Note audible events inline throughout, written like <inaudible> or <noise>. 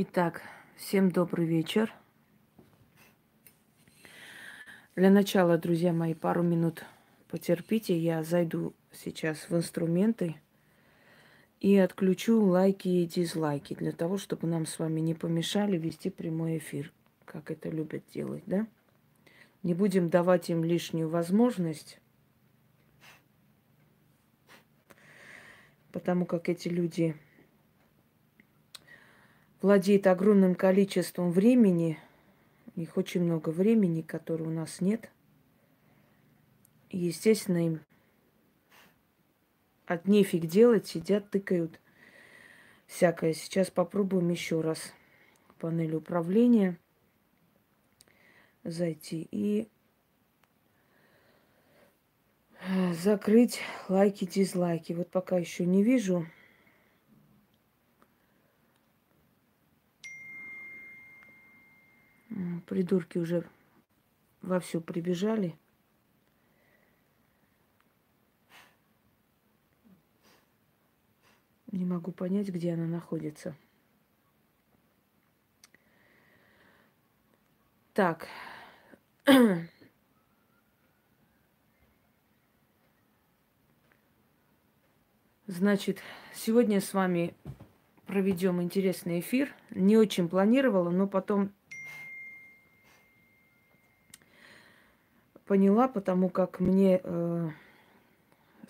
Итак, всем добрый вечер. Для начала, друзья мои, пару минут потерпите. Я зайду сейчас в инструменты и отключу лайки и дизлайки для того, чтобы нам с вами не помешали вести прямой эфир, как это любят делать, да? Не будем давать им лишнюю возможность, потому как эти люди владеет огромным количеством времени, у них очень много времени, которого у нас нет. И, естественно, им от нефиг делать, сидят, тыкают всякое. Сейчас попробуем еще раз панель управления зайти и закрыть лайки, дизлайки. Вот пока еще не вижу. Придурки уже вовсю прибежали. Не могу понять, где она находится. Так. Значит, сегодня с вами проведем интересный эфир. Не очень планировала, но потом поняла, потому как мне, э,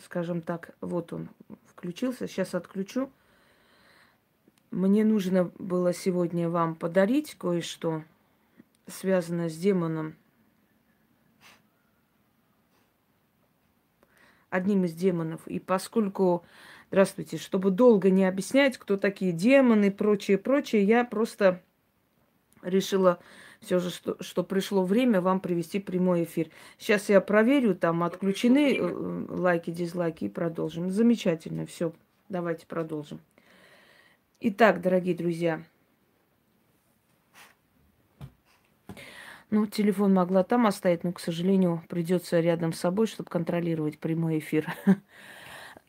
скажем так, вот он включился, сейчас отключу. Мне нужно было сегодня вам подарить кое-что, связанное с демоном. Одним из демонов. И поскольку, здравствуйте, чтобы долго не объяснять, кто такие демоны прочее, прочее, я просто решила все же, что, что пришло время вам привести прямой эфир. Сейчас я проверю, там отключены э, лайки, дизлайки и продолжим. Замечательно, все, давайте продолжим. Итак, дорогие друзья, ну, телефон могла там оставить, но, к сожалению, придется рядом с собой, чтобы контролировать прямой эфир.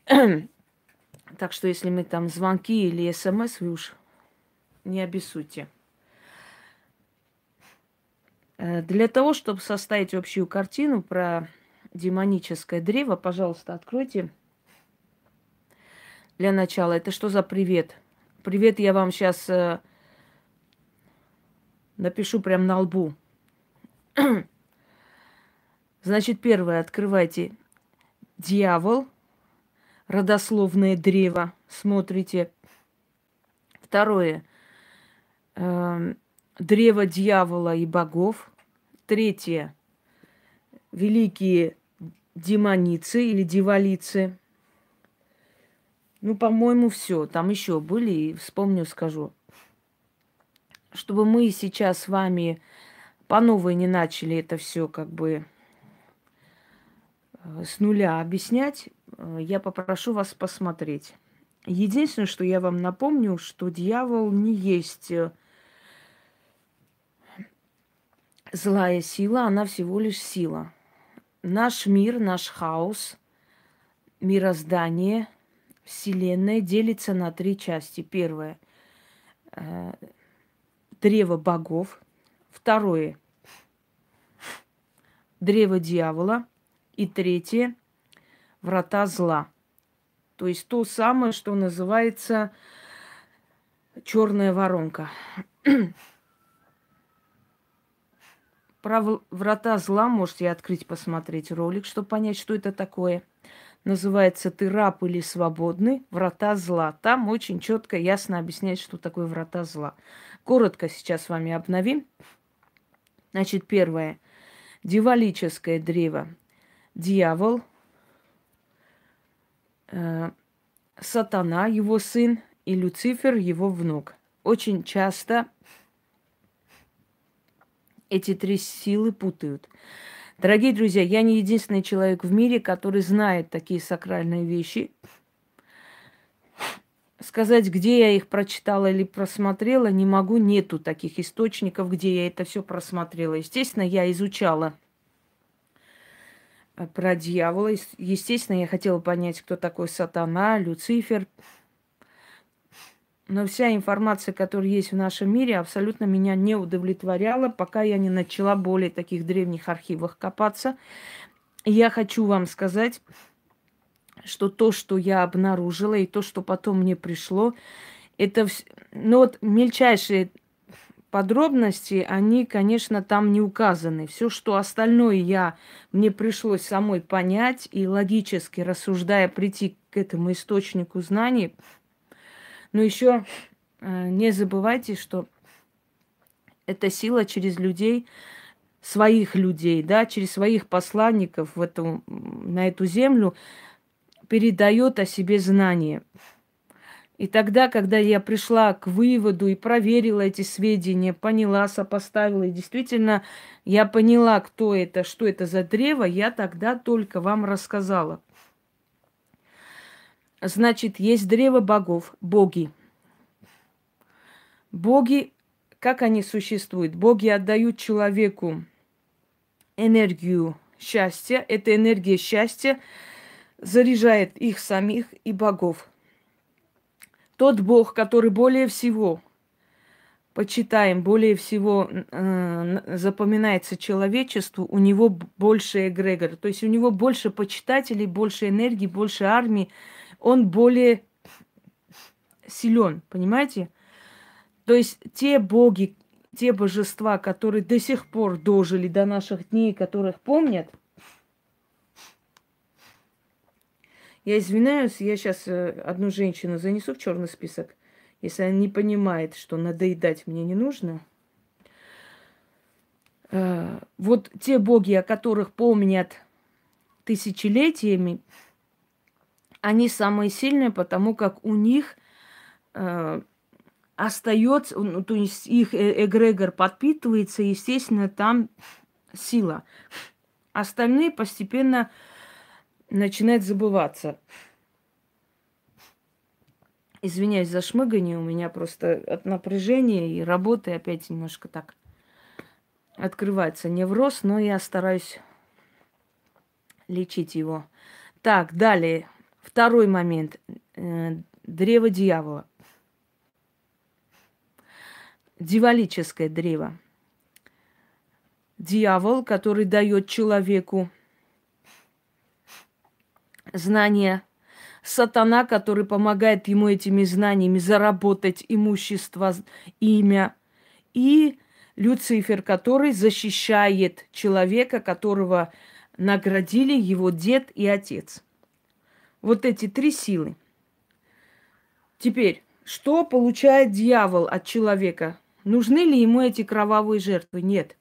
<clears throat> Так что, если мы там звонки или смс, вы уж не обессудьте. Э, для того, чтобы составить общую картину про демоническое древо, пожалуйста, откройте. Для начала, это что за привет? Привет я вам сейчас э, напишу прямо на лбу. <clears throat> Значит, первое, открывайте дьявол, родословное древо, смотрите. Второе, э, древо дьявола и богов. Третье. Великие демоницы или дивалицы. Ну, по-моему, все. Там еще были, и вспомню, скажу. Чтобы мы сейчас с вами по новой не начали это все как бы э, с нуля объяснять, э, я попрошу вас посмотреть. Единственное, что я вам напомню, что дьявол не есть э, злая сила, она всего лишь сила. Наш мир, наш хаос, мироздание, Вселенная делится на три части. Первое э, – древо богов. Второе – древо дьявола. И третье – врата зла. То есть то самое, что называется черная воронка. <clears throat> Про врата зла можете открыть, посмотреть ролик, чтобы понять, что это такое. Называется «Ты раб или свободный? Врата зла». Там очень четко, ясно объясняет, что такое врата зла. Коротко сейчас с вами обновим. Значит, первое. Дивалическое древо. Дьявол, э, сатана, его сын, и Люцифер, его внук. Очень часто эти три силы путают. Дорогие друзья, я не единственный человек в мире, который знает такие сакральные вещи. Сказать, где я их прочитала или просмотрела, не могу. Нету таких источников, где я это все просмотрела. Естественно, я изучала э, про дьявола. Естественно, я хотела понять, кто такой сатана, Люцифер. Но вся информация, которая есть в нашем мире, абсолютно меня не удовлетворяла, пока я не начала более таких древних архивах копаться. И я хочу вам сказать, что то, что я обнаружила, и то, что потом мне пришло, это ну вот мельчайшие подробности, они, конечно, там не указаны. Все, что остальное я, мне пришлось самой понять и логически рассуждая прийти к этому источнику знаний. Но еще э, не забывайте, что эта сила через людей, своих людей, да, через своих посланников в эту, на эту землю передает о себе знания. И тогда, когда я пришла к выводу и проверила эти сведения, поняла, сопоставила, и действительно я поняла, кто это, что это за древо, я тогда только вам рассказала. Значит, есть древо богов, боги. Боги, как они существуют? Боги отдают человеку энергию счастья. Эта энергия счастья заряжает их самих и богов тот Бог, который более всего почитаем, более всего э, запоминается человечеству, у него больше эгрегор. То есть у него больше почитателей, больше энергии, больше армии. Он более силен, понимаете? То есть те боги, те божества, которые до сих пор дожили до наших дней, которых помнят, Я извиняюсь, я сейчас э, одну женщину занесу в черный список, если она не понимает, что надоедать мне не нужно. Э, вот те боги, о которых помнят тысячелетиями, они самые сильные, потому как у них э, остается, ну, то есть их э, эгрегор подпитывается, естественно, там сила. Остальные постепенно начинает забываться. Извиняюсь за шмыгание, у меня просто от напряжения и работы опять немножко так открывается невроз, но я стараюсь лечить его. Так, далее. Второй момент. Э, древо дьявола. Дьяволическое древо. Дьявол, который дает человеку знания, сатана, который помогает ему этими знаниями заработать имущество, имя, и Люцифер, который защищает человека, которого наградили его дед и отец. Вот эти три силы. Теперь, что получает дьявол от человека? Нужны ли ему эти кровавые жертвы? Нет.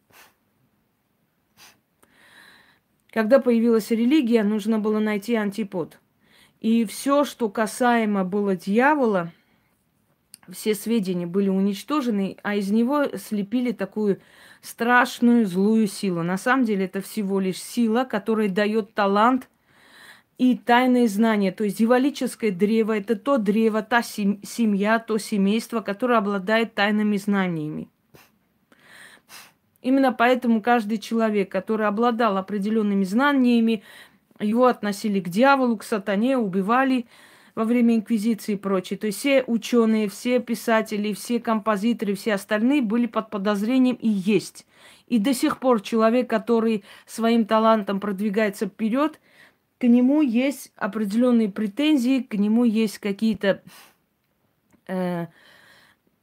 Когда появилась религия, нужно было найти антипод. И все, что касаемо было дьявола, все сведения были уничтожены, а из него слепили такую страшную злую силу. На самом деле это всего лишь сила, которая дает талант и тайные знания. То есть дьяволическое древо – это то древо, та семья, то семейство, которое обладает тайными знаниями. Именно поэтому каждый человек, который обладал определенными знаниями, его относили к дьяволу, к сатане, убивали во время инквизиции и прочее. То есть все ученые, все писатели, все композиторы, все остальные были под подозрением и есть. И до сих пор человек, который своим талантом продвигается вперед, к нему есть определенные претензии, к нему есть какие-то э,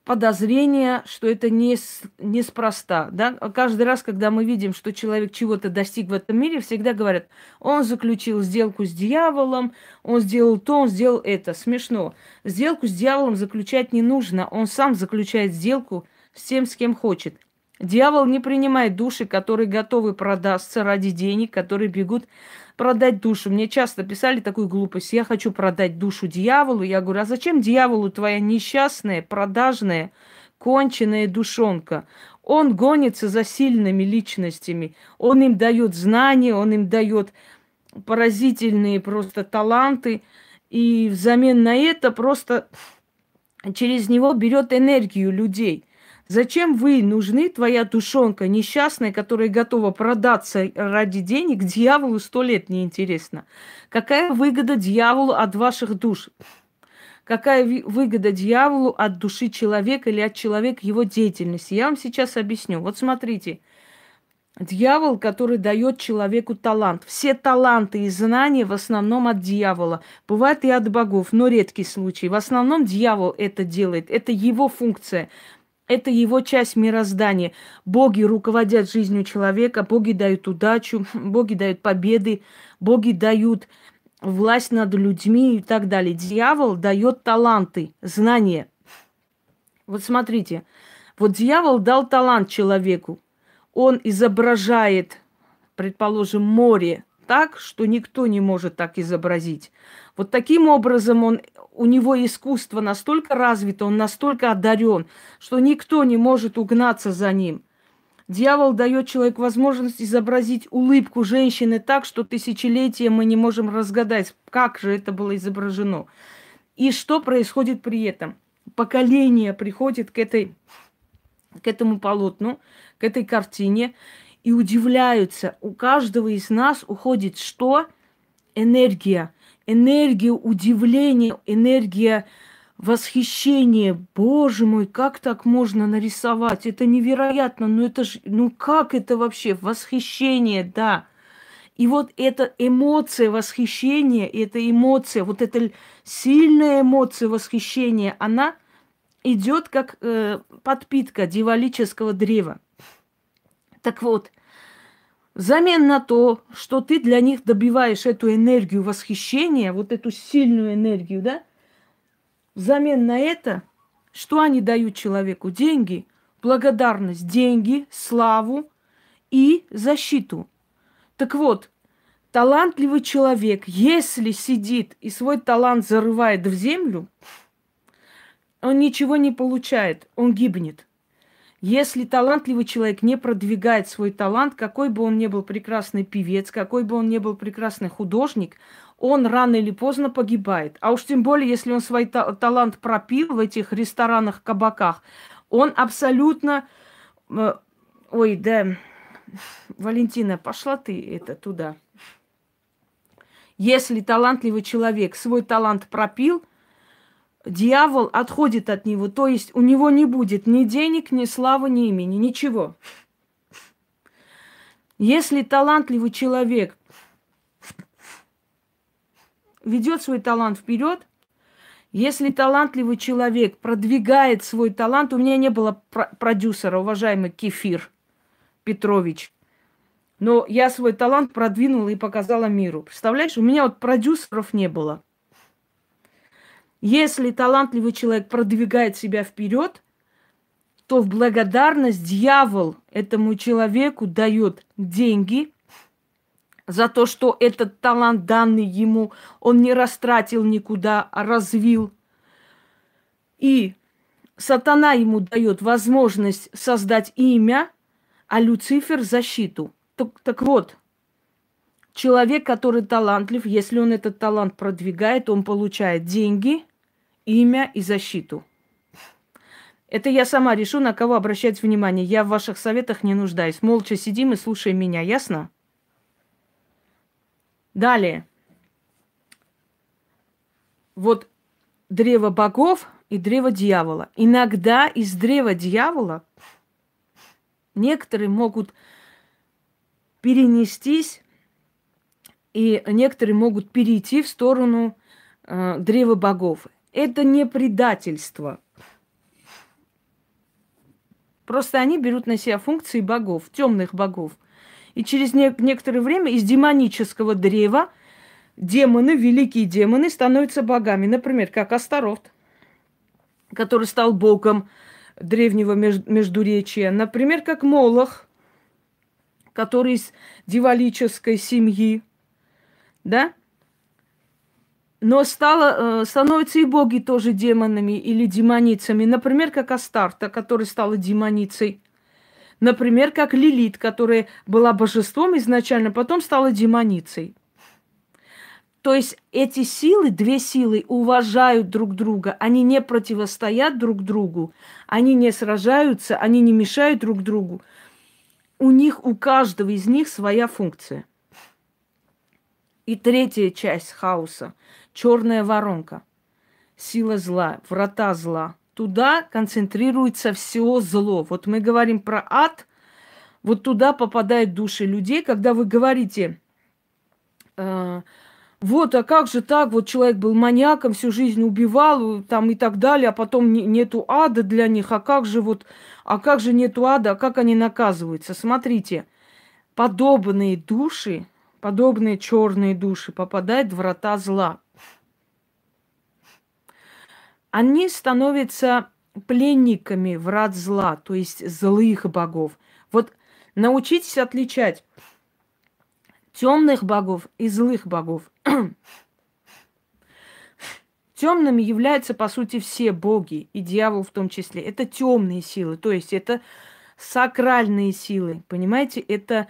подозрение, что это не, неспроста. Да? Каждый раз, когда мы видим, что человек чего-то достиг в этом мире, всегда говорят, он заключил сделку с дьяволом, он сделал то, он сделал это. Смешно. Сделку с дьяволом заключать не нужно, он сам заключает сделку с тем, с кем хочет. Дьявол не принимает души, которые готовы продаться ради денег, которые бегут продать душу. Мне часто писали такую глупость. Я хочу продать душу дьяволу. Я говорю, а зачем дьяволу твоя несчастная, продажная, конченная душонка? Он гонится за сильными личностями. Он им дает знания, он им дает поразительные просто таланты. И взамен на это просто через него берет энергию людей. Зачем вы нужны, твоя душонка несчастная, которая готова продаться ради денег, дьяволу сто лет неинтересно? Какая выгода дьяволу от ваших душ? какая выгода дьяволу от души человека или от человека его деятельности. Я вам сейчас объясню. Вот смотрите, Дьявол, который дает человеку талант. Все таланты и знания в основном от дьявола. Бывает и от богов, но редкий случай. В основном дьявол это делает. Это его функция. Это его часть мироздания. Боги руководят жизнью человека, боги дают удачу, <laughs> боги дают победы, боги дают власть над людьми и так далее. Дьявол дает таланты, знания. Вот смотрите, вот дьявол дал талант человеку, он изображает, предположим, море так, что никто не может так изобразить. Вот таким образом он, у него искусство настолько развито, он настолько одарен, что никто не может угнаться за ним. Дьявол дает человеку возможность изобразить улыбку женщины так, что тысячелетия мы не можем разгадать, как же это было изображено. И что происходит при этом? Поколение приходит к, этой, к этому полотну, к этой картине и удивляются. У каждого из нас уходит что? Энергия. Энергия удивления, энергия восхищения. Боже мой, как так можно нарисовать? Это невероятно. Ну это же, ну как это вообще? Восхищение, да. И вот эта эмоция восхищения, эта эмоция, вот эта сильная эмоция восхищения, она идет как э, подпитка дивалического древа. Так вот, взамен на то, что ты для них добиваешь эту энергию восхищения, вот эту сильную энергию, да, взамен на это, что они дают человеку? Деньги, благодарность, деньги, славу и защиту. Так вот, талантливый человек, если сидит и свой талант зарывает в землю, он ничего не получает, он гибнет. Если талантливый человек не продвигает свой талант, какой бы он ни был прекрасный певец, какой бы он ни был прекрасный художник, он рано или поздно погибает. А уж тем более, если он свой та- талант пропил в этих ресторанах, кабаках, он абсолютно... Э, ой, да, Валентина, пошла ты это туда. Если талантливый человек свой талант пропил – дьявол отходит от него, то есть у него не будет ни денег, ни славы, ни имени, ничего. Если талантливый человек ведет свой талант вперед, если талантливый человек продвигает свой талант, у меня не было продюсера, уважаемый Кефир Петрович, но я свой талант продвинула и показала миру. Представляешь, у меня вот продюсеров не было. Если талантливый человек продвигает себя вперед, то в благодарность дьявол этому человеку дает деньги за то, что этот талант данный ему он не растратил никуда, а развил. И сатана ему дает возможность создать имя, а Люцифер защиту. Так, так вот, человек, который талантлив, если он этот талант продвигает, он получает деньги – имя и защиту. Это я сама решу, на кого обращать внимание. Я в ваших советах не нуждаюсь. Молча сидим и слушаем меня, ясно? Далее. Вот древо богов и древо дьявола. Иногда из древа дьявола некоторые могут перенестись, и некоторые могут перейти в сторону э, древа богов. Это не предательство. Просто они берут на себя функции богов, темных богов. И через не- некоторое время из демонического древа демоны, великие демоны, становятся богами. Например, как Астарофт, который стал богом древнего меж- междуречия. Например, как Молох, который из дивалической семьи. Да? Но стало, э, становятся и боги тоже демонами или демоницами. Например, как Астарта, которая стала демоницей. Например, как Лилит, которая была божеством изначально, потом стала демоницей. То есть эти силы, две силы, уважают друг друга. Они не противостоят друг другу, они не сражаются, они не мешают друг другу. У них, у каждого из них своя функция. И третья часть хаоса – черная воронка. сила зла, врата зла. Туда концентрируется все зло. Вот мы говорим про ад, вот туда попадают души людей, когда вы говорите, э, вот, а как же так, вот человек был маньяком, всю жизнь убивал, там и так далее, а потом не, нету ада для них, а как же вот, а как же нету ада, а как они наказываются? Смотрите, подобные души, подобные черные души попадают в врата зла. Они становятся пленниками врат зла, то есть злых богов. Вот научитесь отличать темных богов и злых богов. <clears throat> Темными являются, по сути, все боги, и дьявол в том числе. Это темные силы, то есть это сакральные силы, понимаете? Это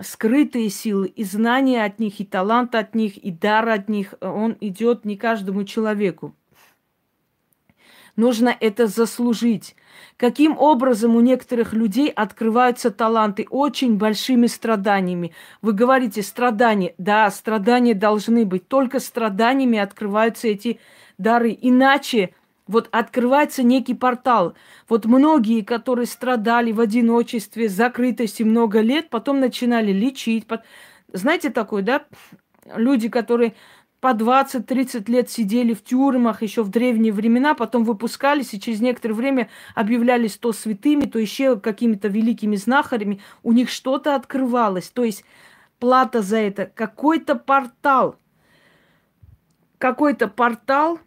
скрытые силы, и знания от них, и талант от них, и дар от них, он идет не каждому человеку. Нужно это заслужить. Каким образом у некоторых людей открываются таланты очень большими страданиями? Вы говорите страдания. Да, страдания должны быть. Только страданиями открываются эти дары. Иначе вот открывается некий портал. Вот многие, которые страдали в одиночестве, закрытости много лет, потом начинали лечить. Знаете такое, да? Люди, которые по 20-30 лет сидели в тюрьмах еще в древние времена, потом выпускались и через некоторое время объявлялись то святыми, то еще какими-то великими знахарями. У них что-то открывалось. То есть плата за это какой-то портал. Какой-то портал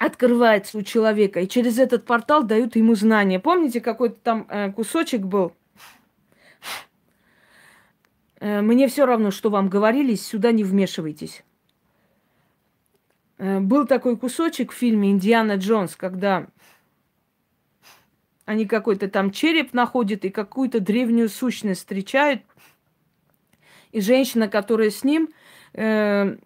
открывается у человека, и через этот портал дают ему знания. Помните, какой-то там э, кусочек был? Э, мне все равно, что вам говорили, сюда не вмешивайтесь. Э, был такой кусочек в фильме «Индиана Джонс», когда они какой-то там череп находят и какую-то древнюю сущность встречают. И женщина, которая с ним, э,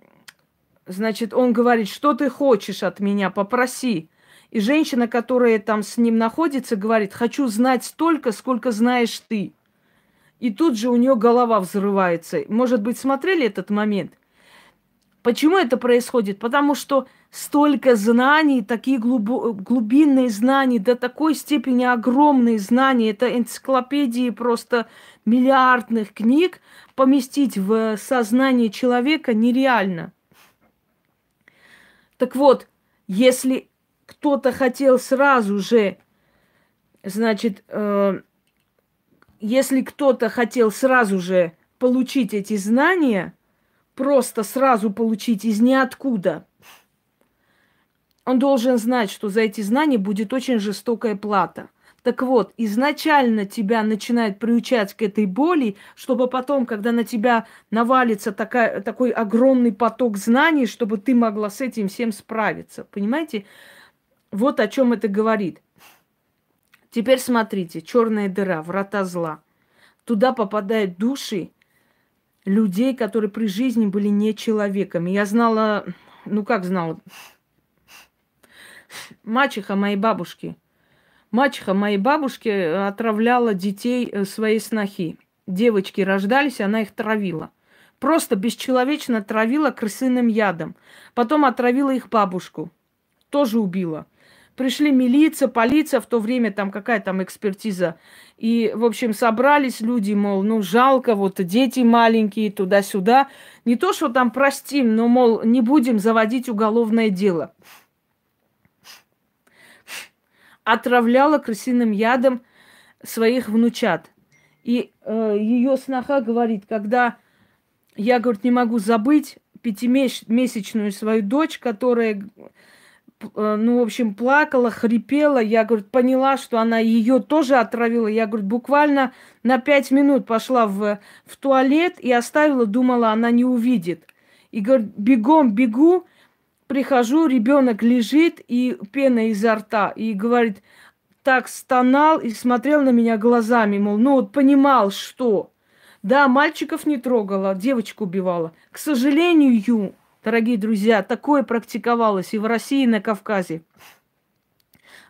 значит, он говорит, что ты хочешь от меня, попроси. И женщина, которая там с ним находится, говорит, хочу знать столько, сколько знаешь ты. И тут же у нее голова взрывается. Может быть, смотрели этот момент – Почему это происходит? Потому что столько знаний, такие глубинные знания, до такой степени огромные знания, это энциклопедии просто миллиардных книг, поместить в сознание человека нереально. Так вот, если кто-то хотел сразу же, значит, э, если кто-то хотел сразу же получить эти знания – просто сразу получить из ниоткуда. Он должен знать, что за эти знания будет очень жестокая плата. Так вот, изначально тебя начинает приучать к этой боли, чтобы потом, когда на тебя навалится такая, такой огромный поток знаний, чтобы ты могла с этим всем справиться. Понимаете? Вот о чем это говорит. Теперь смотрите, черная дыра, врата зла. Туда попадают души, людей, которые при жизни были не человеками. Я знала, ну как знала, мачеха моей бабушки. Мачеха моей бабушки отравляла детей э, своей снохи. Девочки рождались, она их травила. Просто бесчеловечно травила крысиным ядом. Потом отравила их бабушку. Тоже убила. Пришли милиция, полиция, в то время там какая там экспертиза. И, в общем, собрались люди, мол, ну жалко, вот дети маленькие, туда-сюда. Не то, что там простим, но, мол, не будем заводить уголовное дело. Отравляла крысиным ядом своих внучат. И э, ее сноха говорит, когда я, говорит, не могу забыть пятимесячную свою дочь, которая Э, ну, в общем, плакала, хрипела. Я, говорю, поняла, что она ее тоже отравила. Я, говорю, буквально на пять минут пошла в, в туалет и оставила, думала, она не увидит. И, говорит, бегом бегу, прихожу, ребенок лежит и пена изо рта. И говорит, так стонал и смотрел на меня глазами, мол, ну вот понимал, что. Да, мальчиков не трогала, девочку убивала. К сожалению, Дорогие друзья, такое практиковалось и в России, и на Кавказе.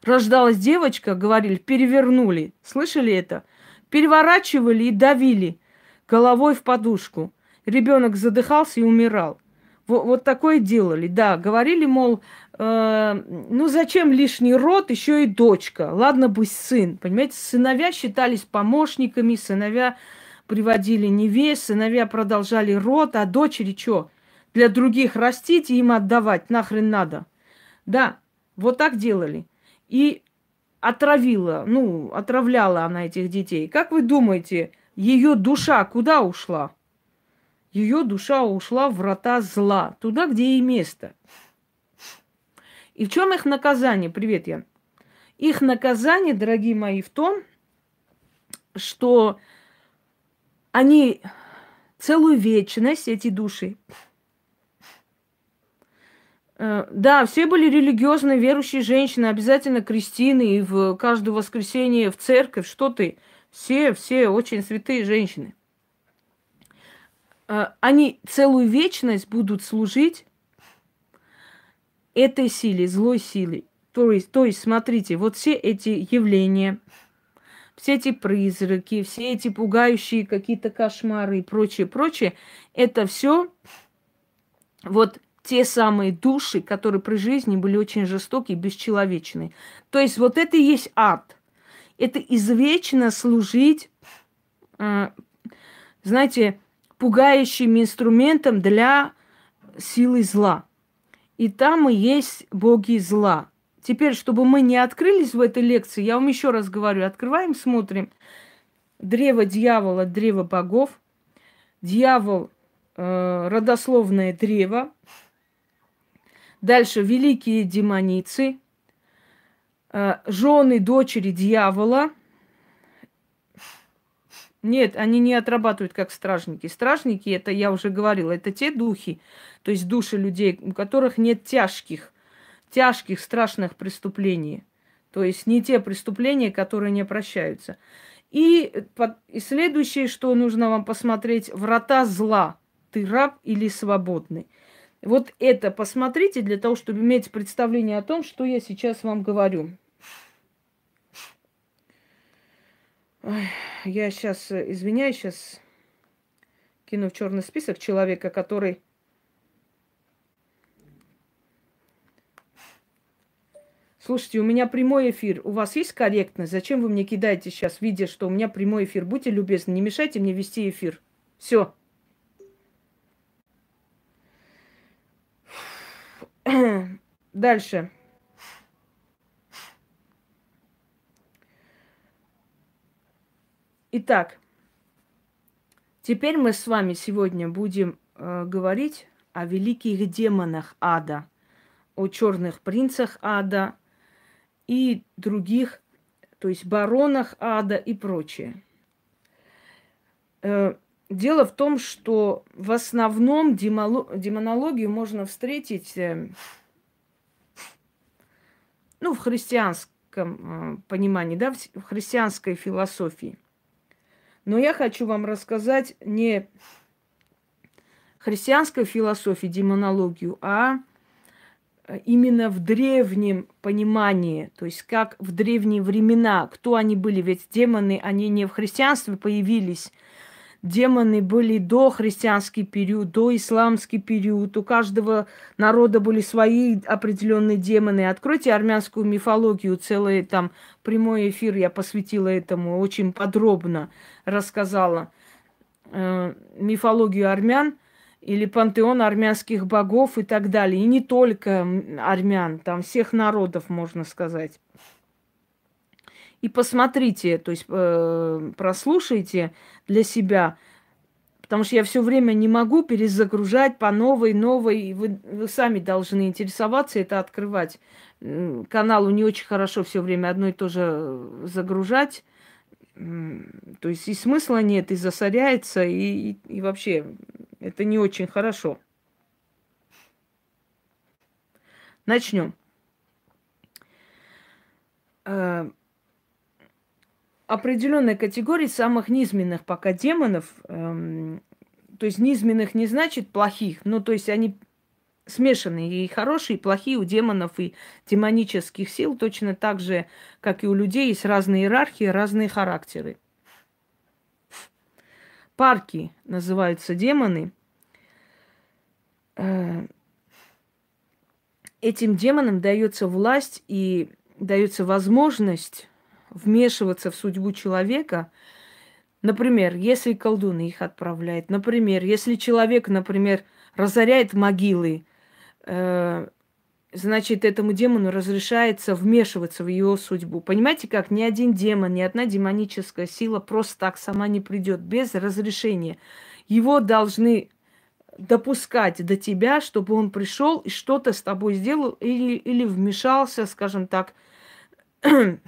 Рождалась девочка, говорили, перевернули. Слышали это? Переворачивали и давили головой в подушку. Ребенок задыхался и умирал. Вот, вот такое делали, да. Говорили, мол, э, ну зачем лишний род, еще и дочка. Ладно бы сын. Понимаете, сыновья считались помощниками, сыновья приводили невест, сыновья продолжали род, а дочери что? Для других растить и им отдавать нахрен надо. Да, вот так делали. И отравила, ну, отравляла она этих детей. Как вы думаете, ее душа куда ушла? Ее душа ушла в врата зла, туда, где ей место. И в чем их наказание? Привет, Ян. Их наказание, дорогие мои, в том, что они целую вечность, эти души, э, да, все были религиозные, верующие женщины, обязательно крестины, и в каждое воскресенье в церковь, что ты? Все, все очень святые женщины. Э, они целую вечность будут служить этой силе, злой силе. То есть, то есть, смотрите, вот все эти явления, все эти призраки, все эти пугающие какие-то кошмары и прочее, прочее, это все вот те самые души, которые при жизни были очень жестокие, бесчеловечные. То есть вот это и есть ад. Это извечно служить, э, знаете, пугающим инструментом для силы зла. И там и есть боги зла. Теперь, чтобы мы не открылись в этой лекции, я вам еще раз говорю, открываем, смотрим. Древо дьявола, древо богов. Дьявол, э, родословное древо. Дальше великие демоницы, э, жены, дочери дьявола – нет, они не отрабатывают как стражники. Стражники, это я уже говорила, это те духи, то есть души людей, у которых нет тяжких, тяжких, страшных преступлений. То есть не те преступления, которые не прощаются. И, и следующее, что нужно вам посмотреть, врата зла. Ты раб или свободный. Вот это посмотрите для того, чтобы иметь представление о том, что я сейчас вам говорю. Я сейчас, э, извиняюсь, сейчас кину в черный список человека, который Слушайте, у меня прямой эфир. У вас есть корректность? Зачем вы мне кидаете сейчас, видя, что у меня прямой эфир? Будьте любезны, не мешайте мне вести эфир. Все. <sniffs> Дальше. Итак, теперь мы с вами сегодня будем э, говорить о великих демонах ада, о черных принцах ада и других, то есть баронах ада и прочее. Э, дело в том, что в основном демонологию можно встретить э, ну, в христианском э, понимании, да, в христианской философии. Но я хочу вам рассказать не христианской философии, демонологию, а именно в древнем понимании, то есть как в древние времена, кто они были, ведь демоны, они не в христианстве появились, демоны были до христианский период, до исламский период. У каждого народа были свои определенные демоны. Откройте армянскую мифологию, целый там прямой эфир я посвятила этому, очень подробно рассказала э, мифологию армян или пантеон армянских богов и так далее. И не только армян, там всех народов, можно сказать. И посмотрите, то есть э, прослушайте для себя, потому что я все время не могу перезагружать по новой, новой. Вы, вы сами должны интересоваться, это открывать. Каналу не очень хорошо все время одно и то же загружать. То есть и смысла нет, и засоряется, и, и, и вообще это не очень хорошо. Начнем. Определенной категории самых низменных пока демонов, эм, то есть низменных не значит плохих, ну то есть они смешанные и хорошие, и плохие у демонов и демонических сил, точно так же, как и у людей, есть разные иерархии, разные характеры. Парки называются демоны. э, этим демонам дается власть и дается возможность вмешиваться в судьбу человека. Например, если колдуны их отправляет, например, если человек, например, разоряет могилы, э, значит, этому демону разрешается вмешиваться в его судьбу. Понимаете, как ни один демон, ни одна демоническая сила просто так сама не придет без разрешения. Его должны допускать до тебя, чтобы он пришел и что-то с тобой сделал или, или вмешался, скажем так. <clears throat>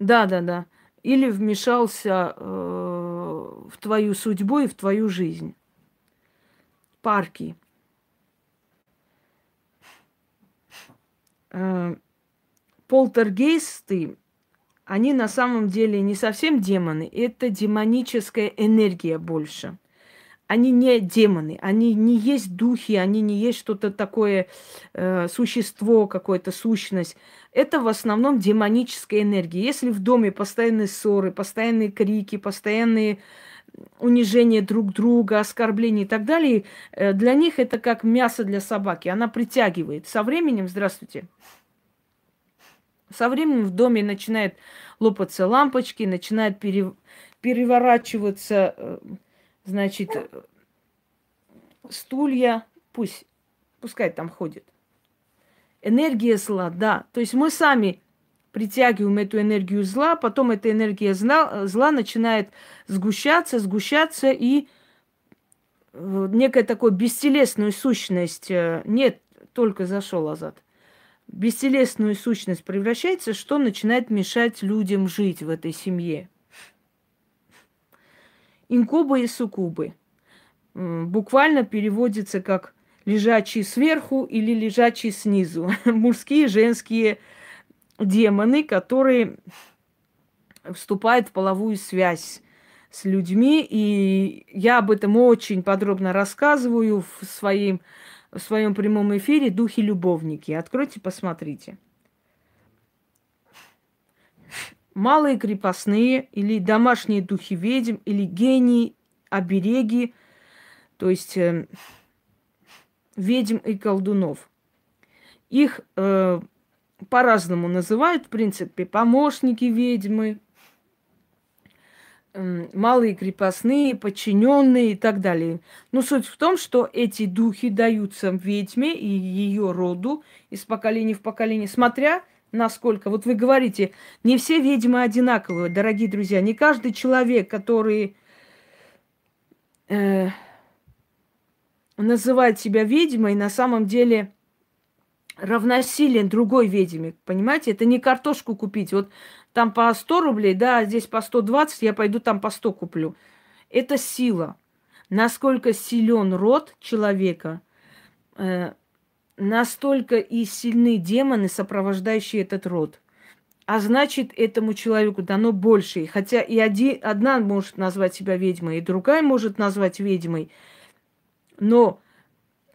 да, да, да. Или вмешался э, в твою судьбу и в твою жизнь. Парки. Э, полтергейсты, они на самом деле не совсем демоны, это демоническая энергия больше. Они не демоны, они не есть духи, они не есть что-то такое, э, существо, какое-то сущность. Это в основном демоническая энергия. Если в доме постоянные ссоры, постоянные крики, постоянные унижение друг друга, оскорбления и так далее, э, для них это как мясо для собаки. Она притягивает. Со временем, здравствуйте, со временем в доме начинают лопаться лампочки, начинает пере, переворачиваться, э, значит, стулья, пусть, пускай там ходит. Энергия зла, да. То есть мы сами притягиваем эту энергию зла, потом эта энергия зла, зла начинает сгущаться, сгущаться, и э, некая такая бестелесную сущность, э, нет, только зашел Азат, бестелесную сущность превращается, что начинает мешать людям жить в этой семье. Инкубы и суккубы. Буквально переводится как лежачий сверху или лежачий снизу. <laughs> Мужские, женские демоны, которые вступают в половую связь с людьми. И я об этом очень подробно рассказываю в, своим, в своем прямом эфире «Духи-любовники». Откройте, посмотрите. Малые крепостные или домашние духи ведьм, или гении, обереги, то есть э, ведьм и колдунов. Их э, по-разному называют, в принципе, помощники ведьмы, малые крепостные, подчиненные и так далее. Но суть в том, что эти духи даются ведьме и ее роду из поколения в поколение, смотря насколько. Вот вы говорите, не все ведьмы одинаковые, дорогие друзья. Не каждый человек, который э, называет себя ведьмой, на самом деле равносилен другой ведьме. Понимаете, это не картошку купить. Вот там по 100 рублей, да, а здесь по 120, я пойду там по 100 куплю. Это сила. Насколько силен род человека, э, настолько и сильны демоны, сопровождающие этот род. А значит, этому человеку дано больше. Хотя и один, одна может назвать себя ведьмой, и другая может назвать ведьмой. Но,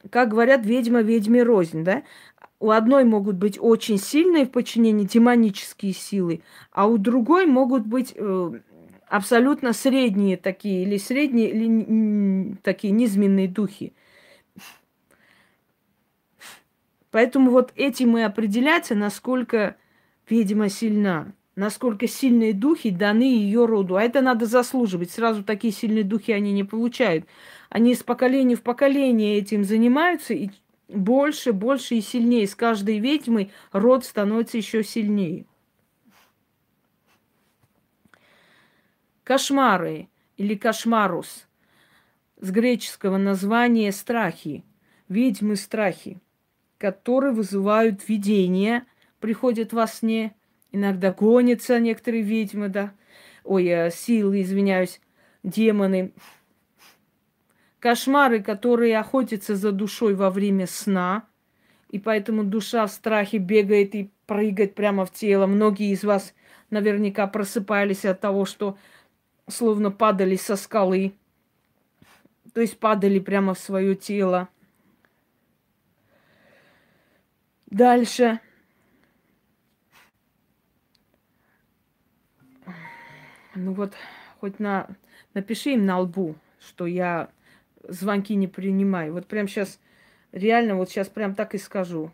как говорят, ведьма ведьме рознь, да? у одной могут быть очень сильные в подчинении демонические силы, а у другой могут быть э, абсолютно средние такие, или средние, или такие низменные духи. Поэтому вот этим и определяется, насколько ведьма сильна, насколько сильные духи даны ее роду. А это надо заслуживать. Сразу такие сильные духи они не получают. Они из поколения в поколение этим занимаются, и больше, больше и сильнее. С каждой ведьмой род становится еще сильнее. Кошмары или кошмарус с греческого названия страхи, ведьмы страхи, которые вызывают видения, приходят во сне, иногда гонятся некоторые ведьмы, да, ой, э, силы, извиняюсь, демоны, Кошмары, которые охотятся за душой во время сна, и поэтому душа в страхе бегает и прыгает прямо в тело. Многие из вас наверняка просыпались от того, что словно падали со скалы, то есть падали прямо в свое тело. Дальше. Ну вот, хоть на... Напиши им на лбу, что я звонки не принимаю. Вот прям сейчас, реально, вот сейчас прям так и скажу.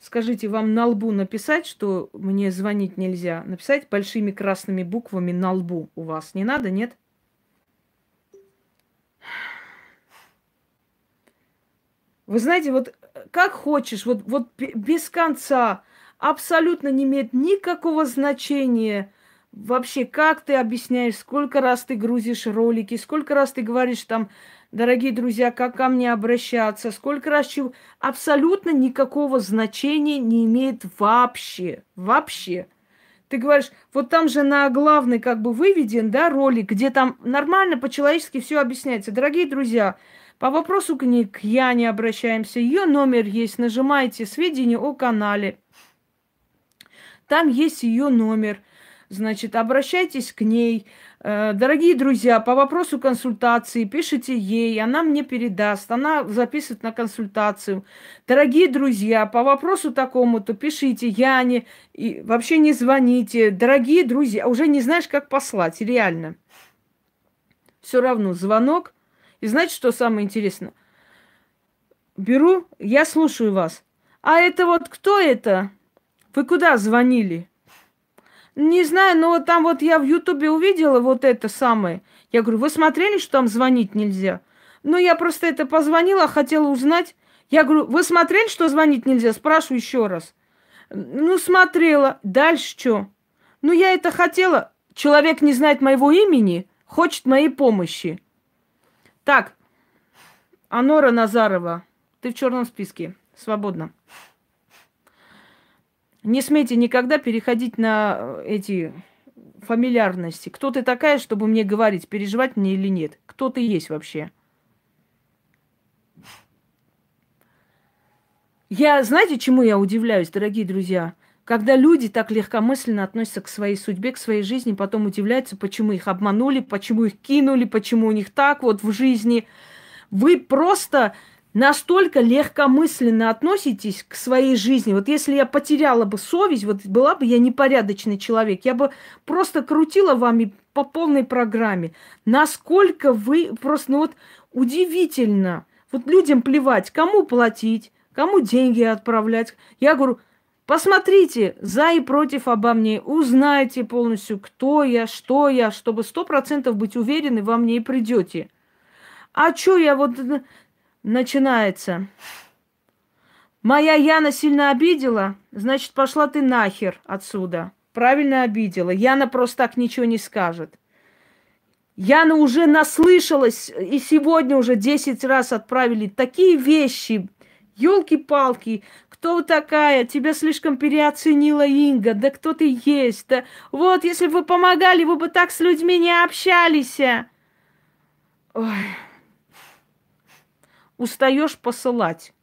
Скажите, вам на лбу написать, что мне звонить нельзя? Написать большими красными буквами на лбу у вас. Не надо, нет? Вы знаете, вот как хочешь, вот, вот без конца, абсолютно не имеет никакого значения вообще, как ты объясняешь, сколько раз ты грузишь ролики, сколько раз ты говоришь там, дорогие друзья, как ко мне обращаться, сколько раз чего. Абсолютно никакого значения не имеет вообще. Вообще. Ты говоришь, вот там же на главный как бы выведен, да, ролик, где там нормально по-человечески все объясняется. Дорогие друзья, по вопросу книг к Яне обращаемся. Ее номер есть. Нажимаете сведения о канале. Там есть ее номер. Значит, обращайтесь к ней. Э, дорогие друзья, по вопросу консультации пишите ей, она мне передаст, она записывает на консультацию. Дорогие друзья, по вопросу такому-то пишите Яне и вообще не звоните. Дорогие друзья, уже не знаешь, как послать, реально. Все равно звонок. И знаете, что самое интересное? Беру, я слушаю вас. А это вот кто это? Вы куда звонили? Не знаю, но вот там вот я в Ютубе увидела вот это самое. Я говорю, вы смотрели, что там звонить нельзя? Ну, я просто это позвонила, хотела узнать. Я говорю, вы смотрели, что звонить нельзя? Спрашиваю еще раз. Ну, смотрела. Дальше что? Ну, я это хотела. Человек не знает моего имени, хочет моей помощи. Так, Анора Назарова, ты в черном списке. Свободно. Не смейте никогда переходить на э, эти фамильярности. Кто ты такая, чтобы мне говорить, переживать мне или нет? Кто ты есть вообще? Я, знаете, чему я удивляюсь, дорогие друзья? Когда люди так легкомысленно относятся к своей судьбе, к своей жизни, потом удивляются, почему их обманули, почему их кинули, почему у них так вот в жизни. Вы просто настолько легкомысленно относитесь к своей жизни. Вот если я потеряла бы совесть, вот была бы я непорядочный человек, я бы просто крутила вами по полной программе. Насколько вы просто, ну вот удивительно. Вот людям плевать, кому платить, кому деньги отправлять. Я говорю, посмотрите за и против обо мне, узнайте полностью, кто я, что я, чтобы сто процентов быть уверены, во мне и придете. А что я вот начинается. Моя Яна сильно обидела, значит, пошла ты нахер отсюда. Правильно обидела. Яна просто так ничего не скажет. Яна уже наслышалась, и сегодня уже 10 раз отправили такие вещи. Елки-палки, кто такая? Тебя слишком переоценила Инга. Да кто ты есть? Да вот, если бы вы помогали, вы бы так с людьми не общались. Ой устаешь посылать.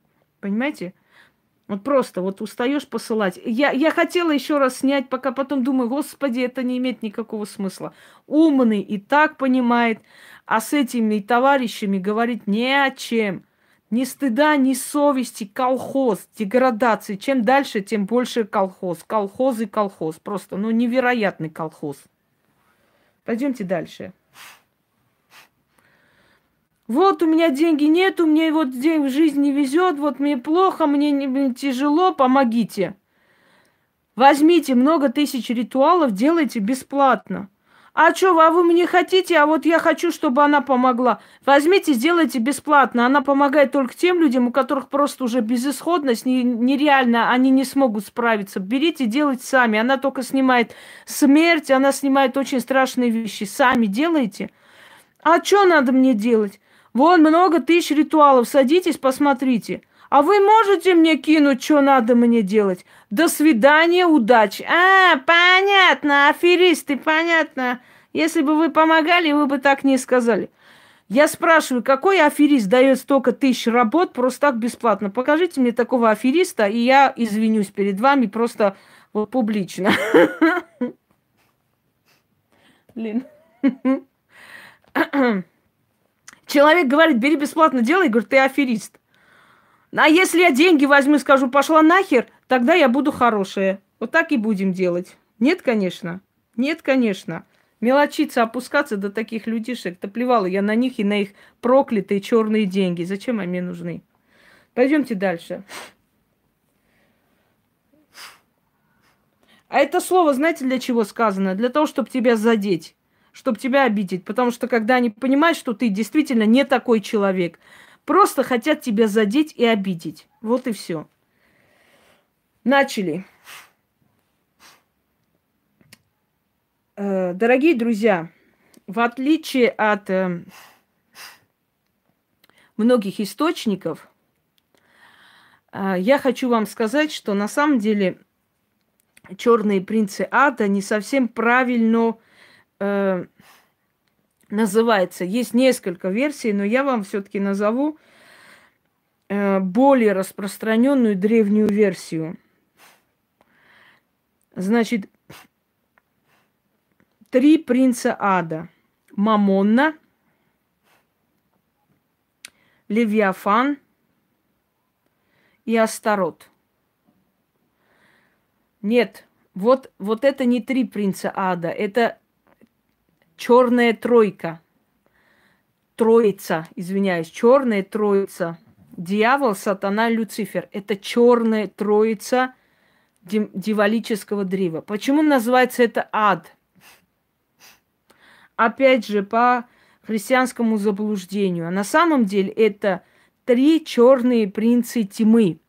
Понимаете? Вот просто вот устаешь посылать. Я, я хотела еще раз снять, пока потом думаю, господи, это не имеет никакого смысла. Умный и так понимает, а с этими товарищами говорить не о чем. Ни стыда, ни совести, колхоз, деградации. Чем дальше, тем больше колхоз. Колхоз и колхоз. Просто, ну, невероятный колхоз. Пойдемте дальше. Вот у меня деньги нет, у меня вот в жизни не везет, вот мне плохо, мне, мне тяжело, помогите. Возьмите много тысяч ритуалов, делайте бесплатно. А что, а вы мне хотите, а вот я хочу, чтобы она помогла. Возьмите, сделайте бесплатно. Она помогает только тем людям, у которых просто уже безысходность нереально, они не смогут справиться. Берите, делайте сами. Она только снимает смерть, она снимает очень страшные вещи. Сами делайте. А что надо мне делать? Вон много тысяч ритуалов. Садитесь, посмотрите. А вы можете мне кинуть, что надо мне делать? До свидания, удачи. А, понятно, аферисты, понятно. Если бы вы помогали, вы бы так не сказали. Я спрашиваю, какой аферист дает столько тысяч работ просто так бесплатно? Покажите мне такого афериста, и я извинюсь перед вами просто вот публично. Блин. Человек говорит, бери бесплатно, делай, говорит, ты аферист. А если я деньги возьму и скажу, пошла нахер, тогда я буду хорошая. Вот так и будем делать. Нет, конечно. Нет, конечно. Мелочиться, опускаться до таких людишек. Да плевала я на них и на их проклятые черные деньги. Зачем они мне нужны? Пойдемте дальше. А это слово, знаете, для чего сказано? Для того, чтобы тебя задеть, чтобы тебя обидеть. Потому что когда они понимают, что ты действительно не такой человек, просто хотят тебя задеть и обидеть. Вот и все. Начали. Дорогие друзья, в отличие от э, многих источников, э, я хочу вам сказать, что на самом деле черные принцы ада не совсем правильно э, называется. Есть несколько версий, но я вам все-таки назову э, более распространенную древнюю версию. Значит, три принца ада. Мамонна, Левиафан и Астарот. Нет, вот, вот это не три принца ада, это черная тройка. Троица, извиняюсь, черная троица. Дьявол, сатана, Люцифер. Это черная троица дьяволического древа. Почему называется это ад? Опять же, по христианскому заблуждению. А на самом деле это три черные принцы тьмы.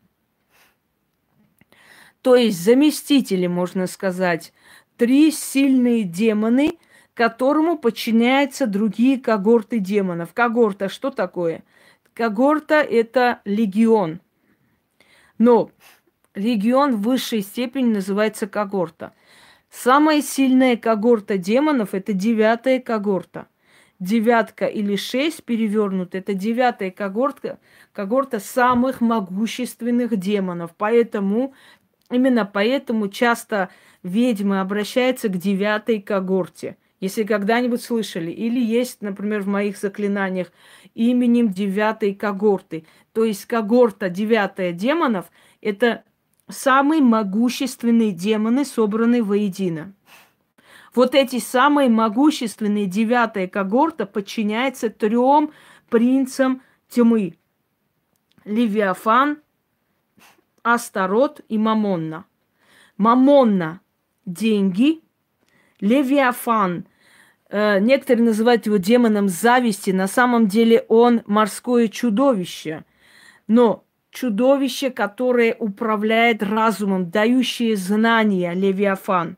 То есть заместители, можно сказать, три сильные демоны, которому подчиняются другие когорты демонов. Когорта что такое? Когорта – это легион. Но легион в высшей степени называется когорта – Самая сильная когорта демонов – это девятая когорта. Девятка или шесть перевернут – это девятая когорта, когорта самых могущественных демонов. Поэтому, именно поэтому часто ведьмы обращаются к девятой когорте. Если когда-нибудь слышали, или есть, например, в моих заклинаниях именем девятой когорты. То есть когорта девятая демонов – это самые могущественные демоны, собранные воедино. Вот эти самые могущественные девятая когорта подчиняется трем принцам тьмы. Левиафан, Астарот и Мамонна. Мамонна – деньги, Левиафан э, – некоторые называют его демоном зависти, на самом деле он морское чудовище. Но чудовище, которое управляет разумом, дающее знания, Левиафан.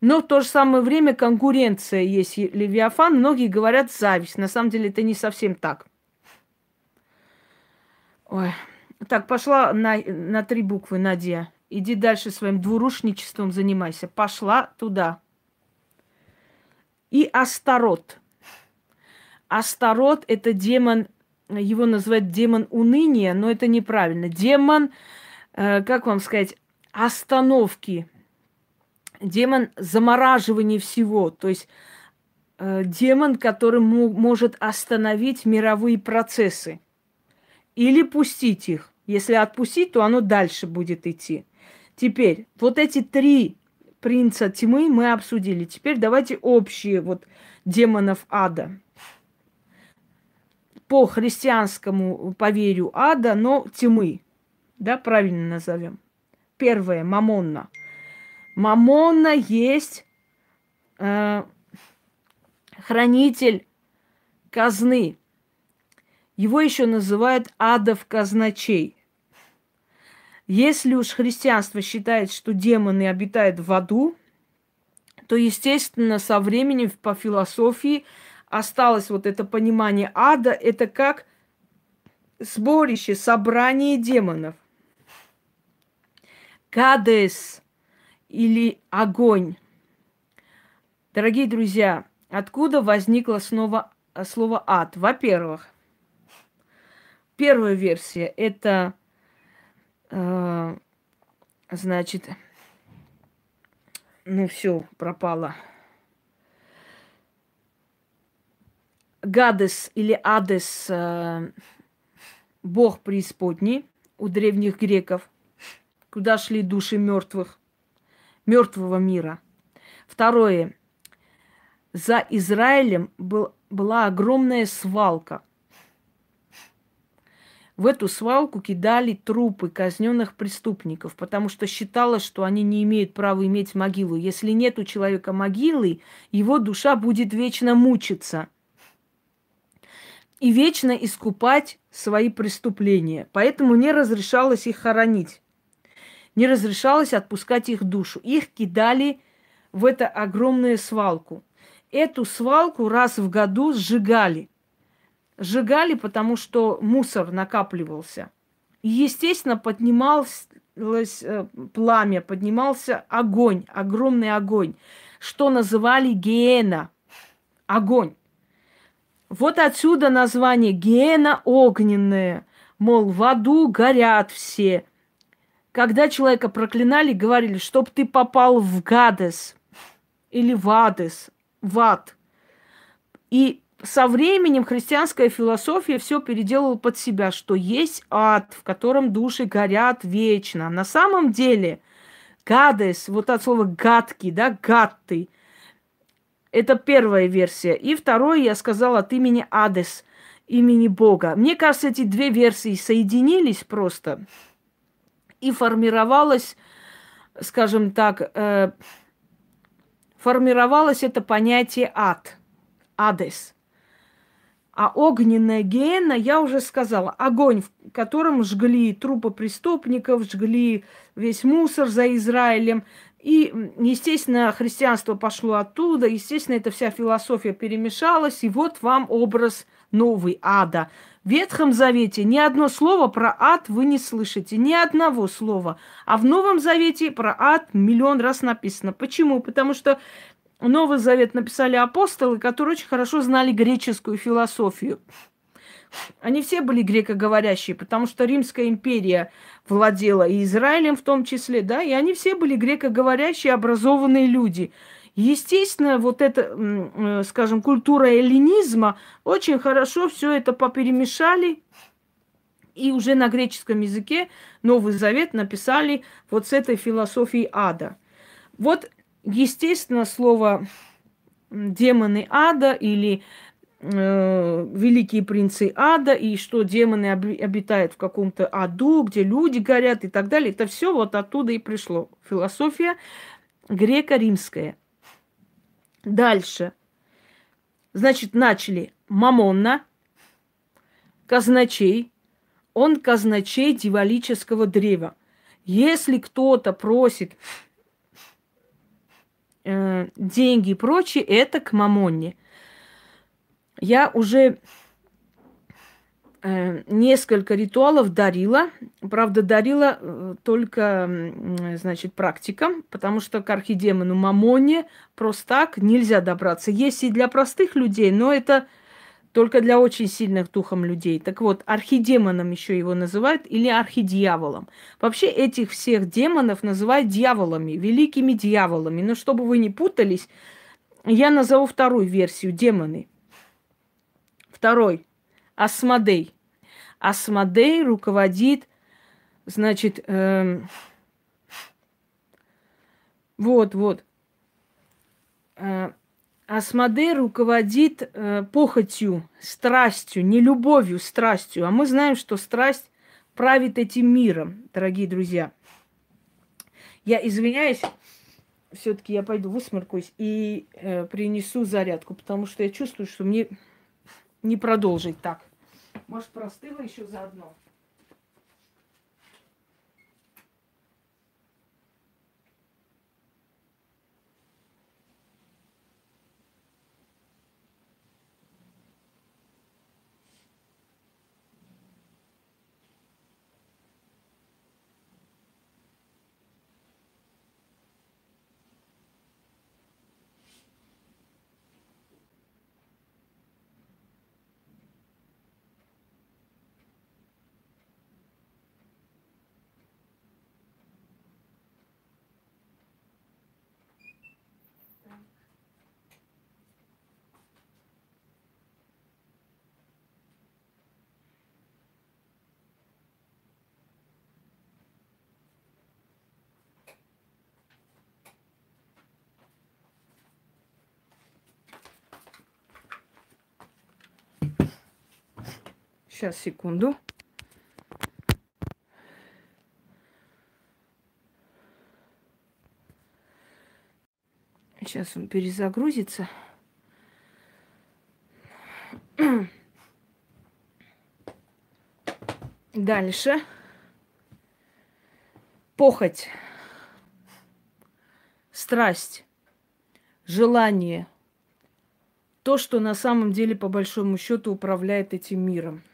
Но в то же самое время конкуренция есть Левиафан. Многие говорят зависть. На самом деле это не совсем так. Ой. Так, пошла на, на три буквы, Надя. Иди дальше своим двурушничеством занимайся. Пошла туда. И Астарот. Астарот – это демон его называют демон уныния, но это неправильно. Демон, э, как вам сказать, остановки. Демон замораживания всего. То есть э, демон, который может остановить мировые процессы. Или пустить их. Если отпустить, то оно дальше будет идти. Теперь, вот эти три принца тьмы мы обсудили. Теперь давайте общие вот демонов ада по христианскому поверью ада, но тьмы. Да, правильно назовем. Первое, Мамонна. Мамонна есть э, хранитель казны. Его еще называют адов казначей. Если уж христианство считает, что демоны обитают в аду, то, естественно, со временем по философии – осталось вот это понимание ада, это как сборище, собрание демонов. Кадес или огонь. Дорогие друзья, откуда возникло снова слово ад? Во-первых, первая версия это э, значит, ну все, пропало. Гадес или Адес, э, бог преисподней у древних греков, куда шли души мертвых, мертвого мира. Второе. за Израилем был, была огромная свалка. В эту свалку кидали трупы казненных преступников, потому что считалось, что они не имеют права иметь могилу. Если нет у человека могилы, его душа будет вечно мучиться и вечно искупать свои преступления. Поэтому не разрешалось их хоронить, не разрешалось отпускать их душу. Их кидали в эту огромную свалку. Эту свалку раз в году сжигали – сжигали, потому что мусор накапливался. И, естественно, поднималось э, пламя, поднимался огонь, огромный огонь, что называли гиена, огонь. Вот отсюда название гиена огненная, мол, в аду горят все. Когда человека проклинали, говорили, чтоб ты попал в Гадес или в Адес, в ад. И со временем христианская философия все переделала под себя, что есть ад, в котором души горят вечно. На самом деле, гадес, вот от слова гадкий, да, гадный, это первая версия. И второе я сказала от имени Адес, имени Бога. Мне кажется, эти две версии соединились просто и формировалось, скажем так, э, формировалось это понятие ад, Адес – а огненная гиена, я уже сказала, огонь, в котором жгли трупы преступников, жгли весь мусор за Израилем. И, естественно, христианство пошло оттуда, естественно, эта вся философия перемешалась, и вот вам образ новый ада. В Ветхом Завете ни одно слово про ад вы не слышите, ни одного слова. А в Новом Завете про ад миллион раз написано. Почему? Потому что Новый Завет написали апостолы, которые очень хорошо знали греческую философию. Они все были грекоговорящие, потому что Римская империя владела и Израилем в том числе, да, и они все были грекоговорящие, образованные люди. Естественно, вот эта, э, скажем, культура эллинизма очень хорошо все это поперемешали, и уже на греческом языке Новый Завет написали вот с этой философией ада. Вот Естественно, слово демоны ада или э, великие принцы ада, и что демоны обитают в каком-то аду, где люди горят и так далее. Это все вот оттуда и пришло. Философия греко-римская. Дальше. Значит, начали Мамонна, казначей. Он казначей дивалического древа. Если кто-то просит э, деньги и прочее, это к мамонне. Я уже э, несколько ритуалов дарила. Правда, дарила э, только, значит, практикам, потому что к архидемону мамоне просто так нельзя добраться. Есть и для простых людей, но это только для очень сильных духом людей. Так вот, архидемоном еще его называют или архидьяволом. Вообще этих всех демонов называют дьяволами, великими дьяволами. Но чтобы вы не путались, я назову вторую версию демоны. Второй. Асмодей. Асмодей руководит, значит, эм, вот, вот. Э, Асмодей руководит э, похотью, страстью, не любовью, страстью. А мы знаем, что страсть правит этим миром, дорогие друзья. Я извиняюсь, все-таки я пойду высморкаюсь и э, принесу зарядку, потому что я чувствую, что мне не продолжить так. Может, простыла еще заодно. Сейчас, секунду. Сейчас он перезагрузится. Дальше. Похоть. Страсть. Желание. То, что на самом деле, по большому счету, управляет этим миром.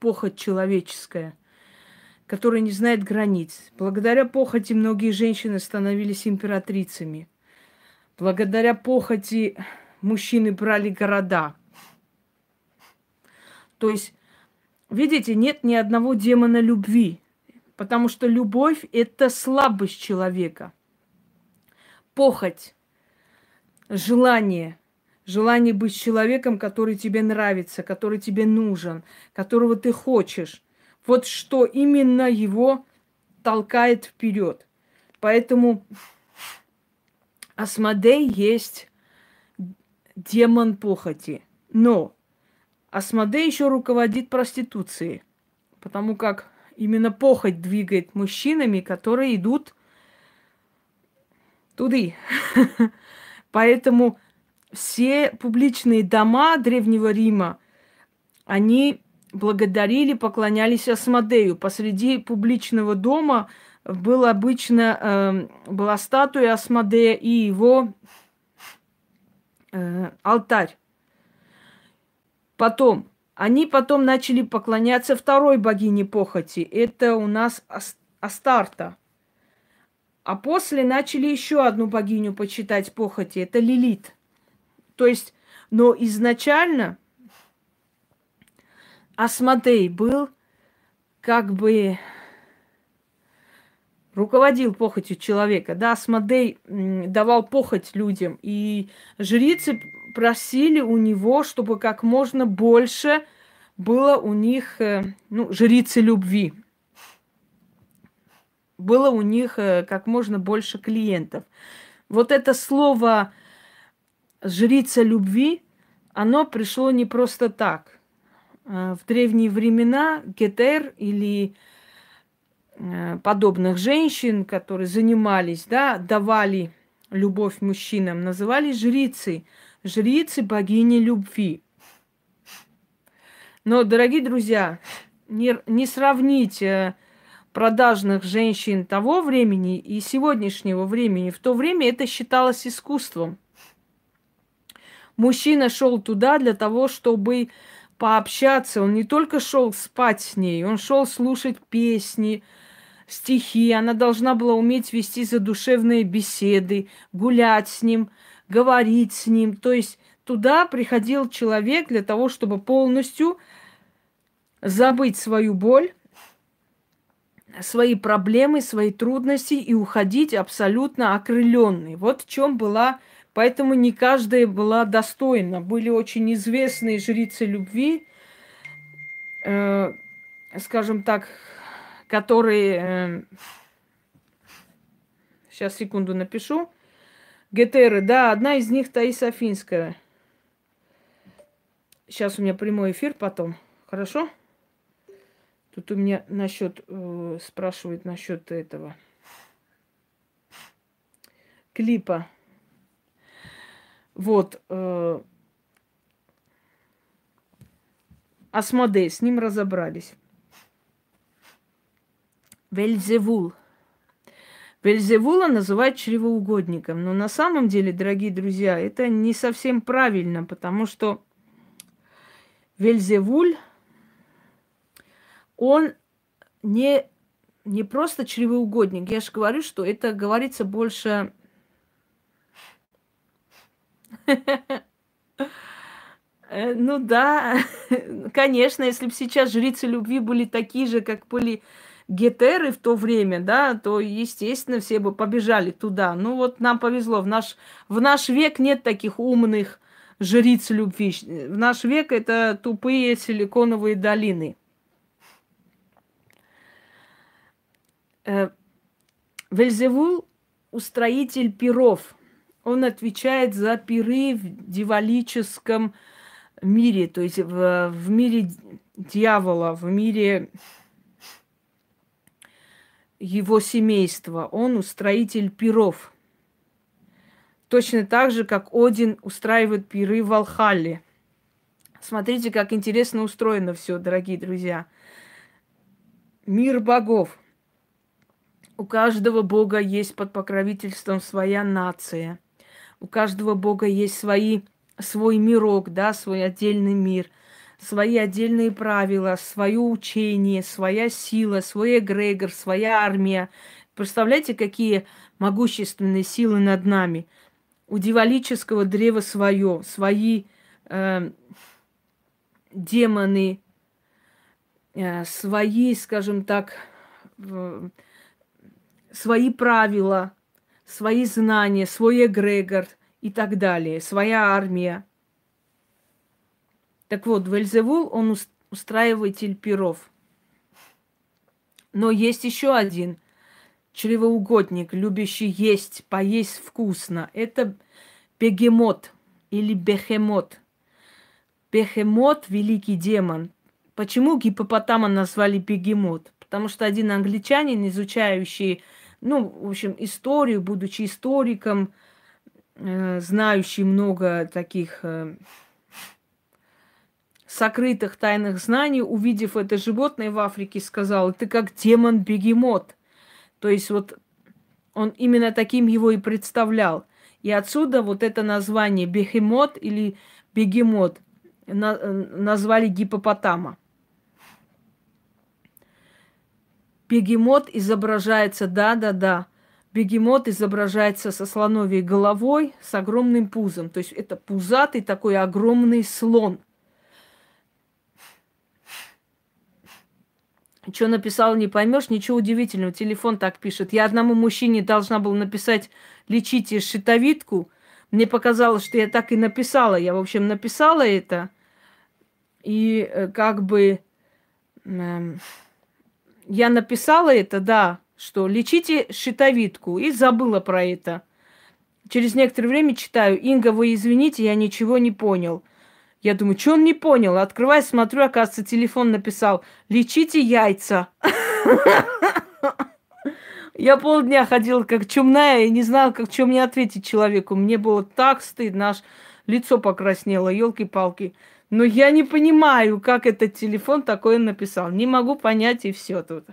Похоть человеческая, которая не знает границ. Благодаря похоти многие женщины становились императрицами. Благодаря похоти мужчины брали города. То есть Видите, нет ни одного демона любви, потому что любовь – это слабость человека. Похоть, желание, желание быть человеком, который тебе нравится, который тебе нужен, которого ты хочешь. Вот что именно его толкает вперед. Поэтому Асмодей есть демон похоти. Но Асмодей еще руководит проституцией, потому как именно похоть двигает мужчинами, которые идут туды. <laughs> Поэтому все публичные дома Древнего Рима, они благодарили, поклонялись Асмодею. Посреди публичного дома был обычно, э, была статуя Асмодея и его э, алтарь. Потом, они потом начали поклоняться второй богине похоти. Это у нас Астарта. А после начали еще одну богиню почитать похоти. Это Лилит. То есть, но изначально Асмодей был как бы руководил похотью человека. Да, Асмодей давал похоть людям. И жрицы просили у него, чтобы как можно больше было у них, э, ну, жрицы любви. Было у них э, как можно больше клиентов. Вот это слово жрица любви, оно пришло не просто так. Э, в древние времена Гетер или подобных женщин, которые занимались, да, давали любовь мужчинам, называли жрицей жрицы богини любви. Но, дорогие друзья, не, не сравнить э, продажных женщин того времени и сегодняшнего времени. В то время это считалось искусством. Мужчина шел туда для того, чтобы пообщаться. Он не только шел спать с ней, он шел слушать песни, стихи. Она должна была уметь вести задушевные беседы, гулять с ним – говорить с ним. То есть туда приходил человек для того, чтобы полностью забыть свою боль, свои проблемы, свои трудности и уходить абсолютно окрыленный. Вот в чем была, поэтому не каждая была достойна. Были очень известные жрицы любви, э, скажем так, которые, э, сейчас секунду напишу, Гетеры, да, одна из них Таиса Афинская. Сейчас у меня прямой эфир потом. Хорошо? Тут у меня насчет, э, спрашивают насчет этого клипа. Вот. Э, Асмодей, с ним разобрались. Вельзевул. Вельзевула называют чревоугодником. Но на самом деле, дорогие друзья, это не совсем правильно, потому что Вельзевуль, он не, не просто чревоугодник. Я же говорю, что это говорится больше... Ну да, <laughs> конечно, если бы сейчас жрицы любви были такие же, как были гетеры в то время, да, то, естественно, все бы побежали туда. Ну вот нам повезло. В наш, в наш век нет таких умных жриц любви. В наш век это тупые силиконовые долины. Э, Вельзевул – устроитель пиров. Он отвечает за пиры в дивалическом мире, то есть в, в мире дьявола, в мире его семейства. Он устроитель пиров. Точно так же, как Один устраивает пиры в Валхалле. Смотрите, как интересно устроено все, дорогие друзья. Мир богов. У каждого бога есть под покровительством своя нация. У каждого бога есть свои, свой мирок, да, свой отдельный мир, свои отдельные правила, свое учение, своя сила, свой эгрегор, своя армия. Представляете, какие могущественные силы над нами? У дивалического древа свое, свои э, демоны, э, свои, скажем так, э, свои правила, свои знания, свой эгрегор и так далее, своя армия. Так вот, Вельзевул, он устраиватель перов. Но есть еще один чревоугодник, любящий есть, поесть вкусно. Это бегемот или бехемот. Бехемот – великий демон. Почему гипопотама назвали бегемот? Потому что один англичанин, изучающий ну, в общем, историю, будучи историком, э, знающий много таких э, сокрытых тайных знаний, увидев это животное в Африке, сказал, ты как демон-бегемот. То есть вот он именно таким его и представлял. И отсюда вот это название бегемот или бегемот э, назвали гипопотама. Бегемот изображается, да-да-да, бегемот изображается со слоновой головой, с огромным пузом. То есть это пузатый такой огромный слон. Что написал, не поймешь, ничего удивительного. Телефон так пишет. Я одному мужчине должна была написать «лечите щитовидку». Мне показалось, что я так и написала. Я, в общем, написала это. И э, как бы... Э, я написала это, да, что лечите щитовидку, и забыла про это. Через некоторое время читаю, Инга, вы извините, я ничего не понял. Я думаю, что он не понял? Открываю, смотрю, оказывается, телефон написал, лечите яйца. Я полдня ходила как чумная и не знала, как что мне ответить человеку. Мне было так стыдно, аж лицо покраснело, елки-палки. Но я не понимаю, как этот телефон такое написал. Не могу понять, и все тут.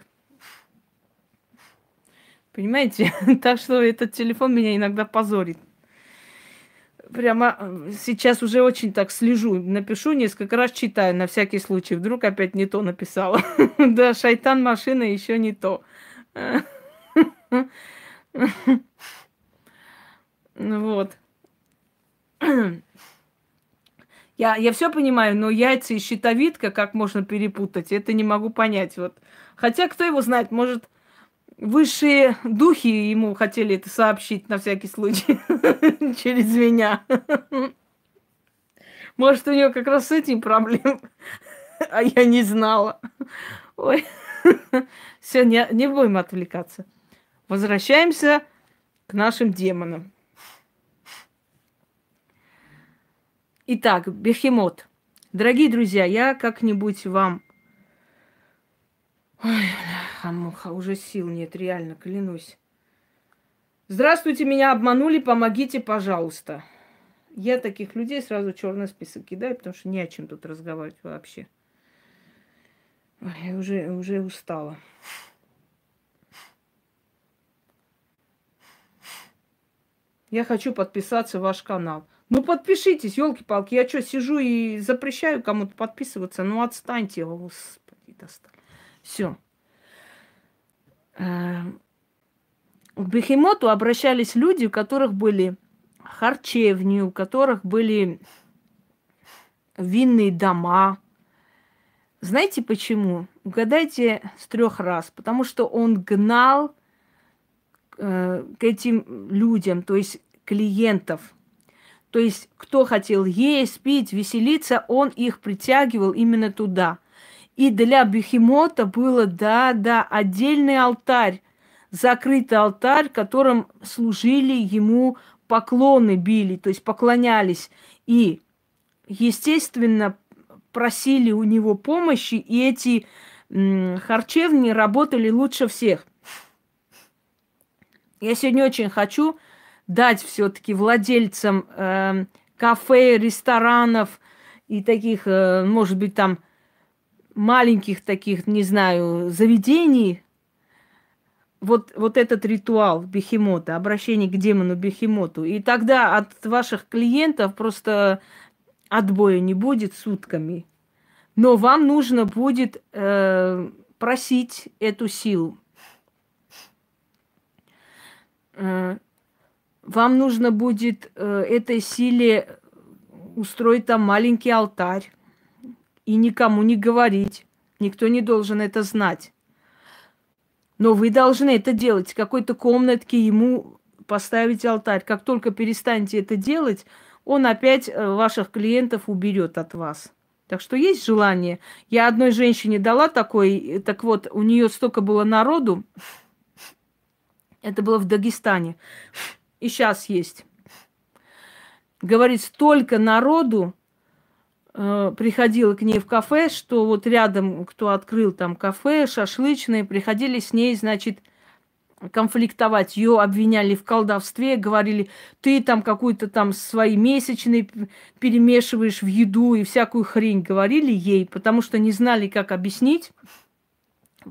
Понимаете? <laughs> так что этот телефон меня иногда позорит. Прямо э, сейчас уже очень так слежу. Напишу несколько раз, читаю на всякий случай. Вдруг опять не то написала. <laughs> да, шайтан машина еще не то. <laughs> вот. <clears throat> Я, я все понимаю, но яйца и щитовидка как можно перепутать, это не могу понять. Вот. Хотя, кто его знает, может, высшие духи ему хотели это сообщить на всякий случай <laughs> через меня. Может, у него как раз с этим проблем, <laughs> а я не знала. Ой, <laughs> все, не, не будем отвлекаться. Возвращаемся к нашим демонам. Итак, бехемот. Дорогие друзья, я как-нибудь вам... Ой, хамуха, уже сил нет, реально, клянусь. Здравствуйте, меня обманули, помогите, пожалуйста. Я таких людей сразу черный список кидаю, потому что не о чем тут разговаривать вообще. Я уже, уже устала. Я хочу подписаться в ваш канал. Ну подпишитесь, елки-палки. Я что, сижу и запрещаю кому-то подписываться? Ну отстаньте, господи, достали. Все. Эм, к Бехемоту обращались люди, у которых были харчевни, у которых были винные дома. Знаете почему? Угадайте с трех раз. Потому что он гнал э, к этим людям, то есть клиентов – то есть, кто хотел есть, пить, веселиться, он их притягивал именно туда. И для бехемота было, да, да, отдельный алтарь, закрытый алтарь, которым служили ему поклоны били, то есть поклонялись. И, естественно, просили у него помощи, и эти м, харчевни работали лучше всех. Я сегодня очень хочу дать все-таки владельцам э, кафе, ресторанов и таких, э, может быть, там маленьких таких, не знаю, заведений, вот, вот этот ритуал бехемота, обращение к демону бехемоту. И тогда от ваших клиентов просто отбоя не будет сутками. Но вам нужно будет э, просить эту силу. Э, вам нужно будет э, этой силе устроить там маленький алтарь и никому не говорить. Никто не должен это знать. Но вы должны это делать. В какой-то комнатке ему поставить алтарь. Как только перестанете это делать, он опять э, ваших клиентов уберет от вас. Так что есть желание. Я одной женщине дала такой, так вот, у нее столько было народу. Это было в Дагестане. И сейчас есть. Говорит, столько народу, э, приходила к ней в кафе, что вот рядом, кто открыл там кафе, шашлычные, приходили с ней, значит, конфликтовать. Ее обвиняли в колдовстве, говорили, ты там какую-то там свои месячные перемешиваешь в еду и всякую хрень говорили ей, потому что не знали, как объяснить,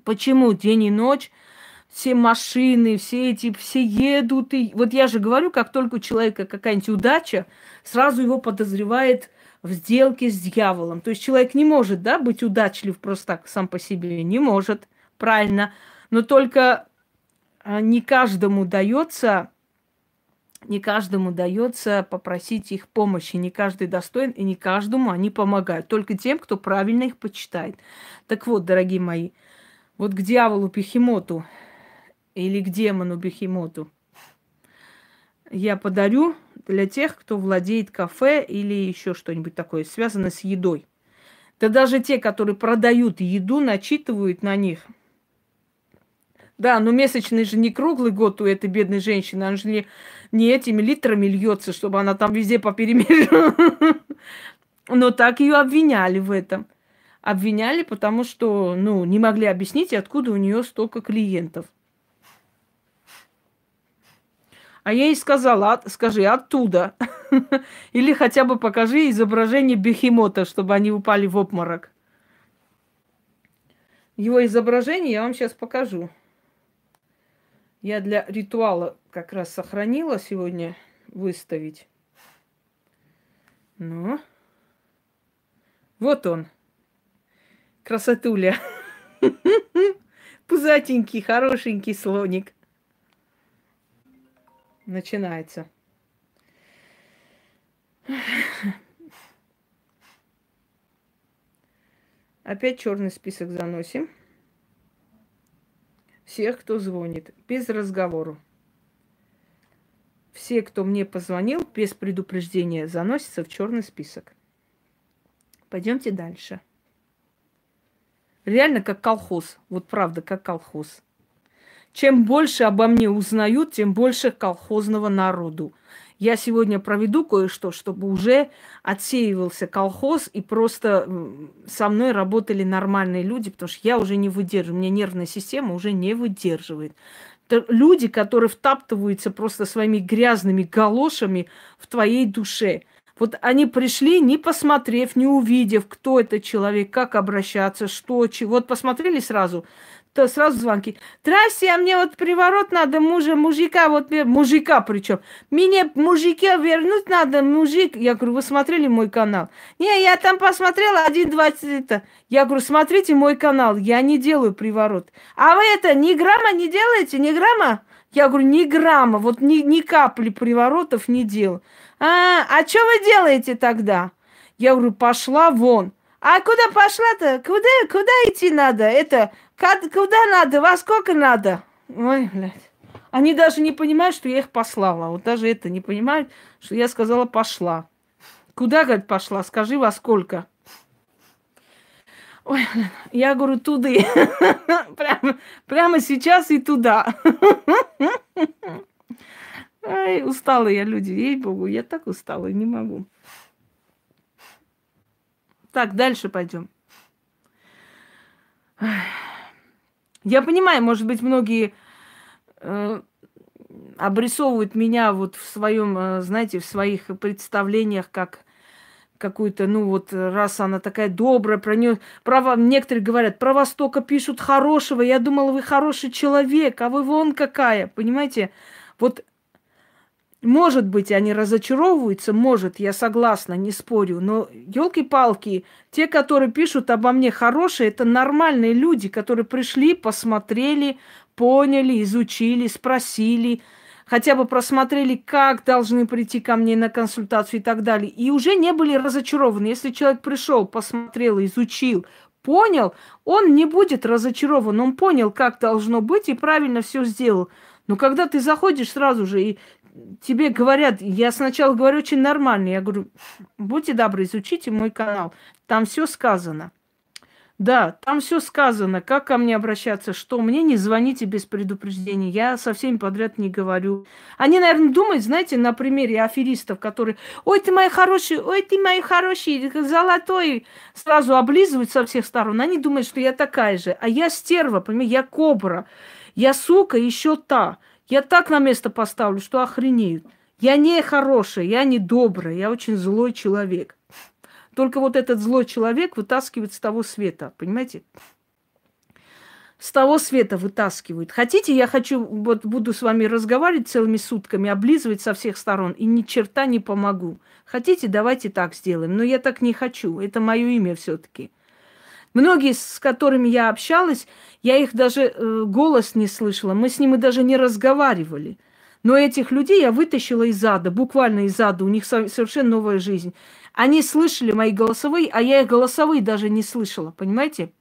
почему день и ночь все машины, все эти, все едут. И... Вот я же говорю, как только у человека какая-нибудь удача, сразу его подозревает в сделке с дьяволом. То есть человек не может, да, быть удачлив просто так сам по себе. Не может, правильно. Но только а, не каждому дается не каждому дается попросить их помощи, не каждый достоин, и не каждому они помогают. Только тем, кто правильно их почитает. Так вот, дорогие мои, вот к дьяволу Пехимоту или к демону Бехимоту я подарю для тех, кто владеет кафе или еще что-нибудь такое, связанное с едой. Да даже те, которые продают еду, начитывают на них. Да, но месячный же не круглый год у этой бедной женщины, она же не, не этими литрами льется, чтобы она там везде поперемешивала. <laughs> Но так ее обвиняли в этом. Обвиняли, потому что, ну, не могли объяснить, откуда у нее столько клиентов. А я ей сказала, скажи, оттуда. <laughs> Или хотя бы покажи изображение бехемота, чтобы они упали в обморок. Его изображение я вам сейчас покажу. Я для ритуала как раз сохранила сегодня выставить. Ну. Вот он. Красотуля. <laughs> Пузатенький, хорошенький слоник начинается. Опять черный список заносим. Всех, кто звонит, без разговора. Все, кто мне позвонил, без предупреждения, заносятся в черный список. Пойдемте дальше. Реально как колхоз. Вот правда, как колхоз. Чем больше обо мне узнают, тем больше колхозного народу. Я сегодня проведу кое-что, чтобы уже отсеивался колхоз и просто со мной работали нормальные люди, потому что я уже не выдерживаю, у меня нервная система уже не выдерживает. Это люди, которые втаптываются просто своими грязными галошами в твоей душе. Вот они пришли, не посмотрев, не увидев, кто это человек, как обращаться, что, чего. Вот посмотрели сразу, то сразу звонки. Здрасте, а мне вот приворот надо мужа, мужика, вот мужика причем. Мне мужика вернуть надо, мужик. Я говорю, вы смотрели мой канал? Не, я там посмотрела один, два, это. Я говорю, смотрите мой канал, я не делаю приворот. А вы это, ни грамма не делаете, ни грамма? Я говорю, ни грамма, вот ни, ни капли приворотов не делаю. А, а что вы делаете тогда? Я говорю, пошла вон. А куда пошла-то? Куда, куда идти надо? Это Куда надо? Во сколько надо? Ой, блядь. Они даже не понимают, что я их послала. Вот даже это не понимают, что я сказала пошла. Куда, говорит, пошла? Скажи, во сколько? Ой, я говорю, туды. <laughs> прямо, прямо сейчас и туда. Ай, устала я, люди, ей-богу, я так устала, не могу. Так, дальше пойдем. Я понимаю, может быть, многие э, обрисовывают меня вот в своем, э, знаете, в своих представлениях как какую-то, ну вот, раз она такая добрая, про нее, про, некоторые говорят, про вас только пишут хорошего, я думала, вы хороший человек, а вы вон какая, понимаете? Вот может быть, они разочаровываются, может, я согласна, не спорю, но елки-палки, те, которые пишут обо мне хорошие, это нормальные люди, которые пришли, посмотрели, поняли, изучили, спросили, хотя бы просмотрели, как должны прийти ко мне на консультацию и так далее. И уже не были разочарованы. Если человек пришел, посмотрел, изучил, понял, он не будет разочарован. Он понял, как должно быть и правильно все сделал. Но когда ты заходишь сразу же и тебе говорят, я сначала говорю очень нормально, я говорю, будьте добры, изучите мой канал, там все сказано. Да, там все сказано, как ко мне обращаться, что мне не звоните без предупреждения, я со всеми подряд не говорю. Они, наверное, думают, знаете, на примере аферистов, которые, ой, ты моя хорошая, ой, ты моя хороший, золотой, сразу облизывают со всех сторон. Они думают, что я такая же, а я стерва, понимаете, я кобра, я сука еще та. Я так на место поставлю, что охренеют. Я не хорошая, я не добрая, я очень злой человек. Только вот этот злой человек вытаскивает с того света, понимаете? С того света вытаскивают. Хотите, я хочу, вот буду с вами разговаривать целыми сутками, облизывать со всех сторон, и ни черта не помогу. Хотите, давайте так сделаем. Но я так не хочу. Это мое имя все-таки. Многие, с которыми я общалась, я их даже э, голос не слышала, мы с ними даже не разговаривали. Но этих людей я вытащила из ада, буквально из ада, у них совершенно новая жизнь. Они слышали мои голосовые, а я их голосовые даже не слышала, понимаете?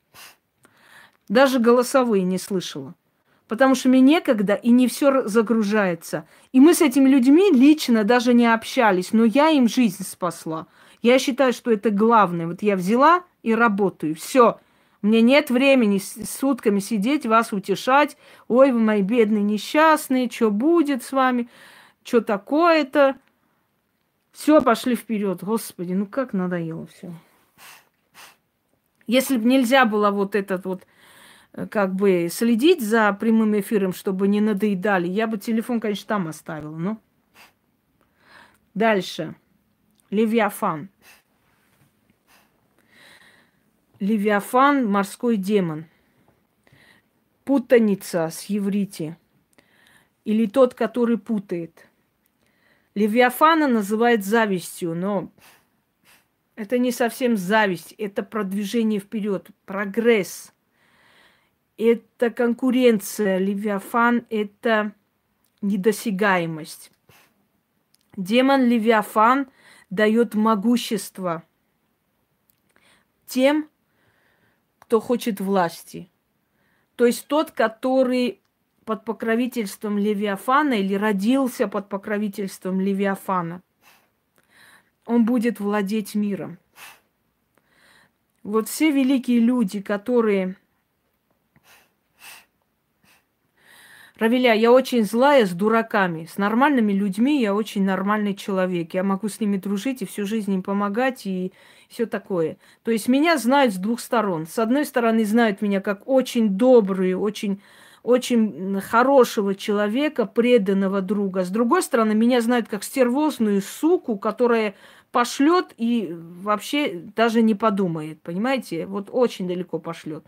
Даже голосовые не слышала. Потому что мне некогда, и не все загружается. И мы с этими людьми лично даже не общались, но я им жизнь спасла. Я считаю, что это главное. Вот я взяла и работаю. Все. Мне нет времени сутками сидеть, вас утешать. Ой, вы мои бедные несчастные, что будет с вами, что такое-то. Все, пошли вперед. Господи, ну как надоело все. Если бы нельзя было вот этот вот э, как бы следить за прямым эфиром, чтобы не надоедали, я бы телефон, конечно, там оставила. Но дальше. Левиафан. Левиафан – морской демон. Путаница с еврите. Или тот, который путает. Левиафана называют завистью, но это не совсем зависть, это продвижение вперед, прогресс. Это конкуренция. Левиафан – это недосягаемость. Демон Левиафан дает могущество тем, кто хочет власти. То есть тот, который под покровительством Левиафана или родился под покровительством Левиафана, он будет владеть миром. Вот все великие люди, которые Равиля, я очень злая с дураками. С нормальными людьми я очень нормальный человек. Я могу с ними дружить и всю жизнь им помогать и все такое. То есть меня знают с двух сторон. С одной стороны, знают меня как очень добрую, очень очень хорошего человека, преданного друга. С другой стороны, меня знают как стервозную суку, которая пошлет и вообще даже не подумает, понимаете? Вот очень далеко пошлет.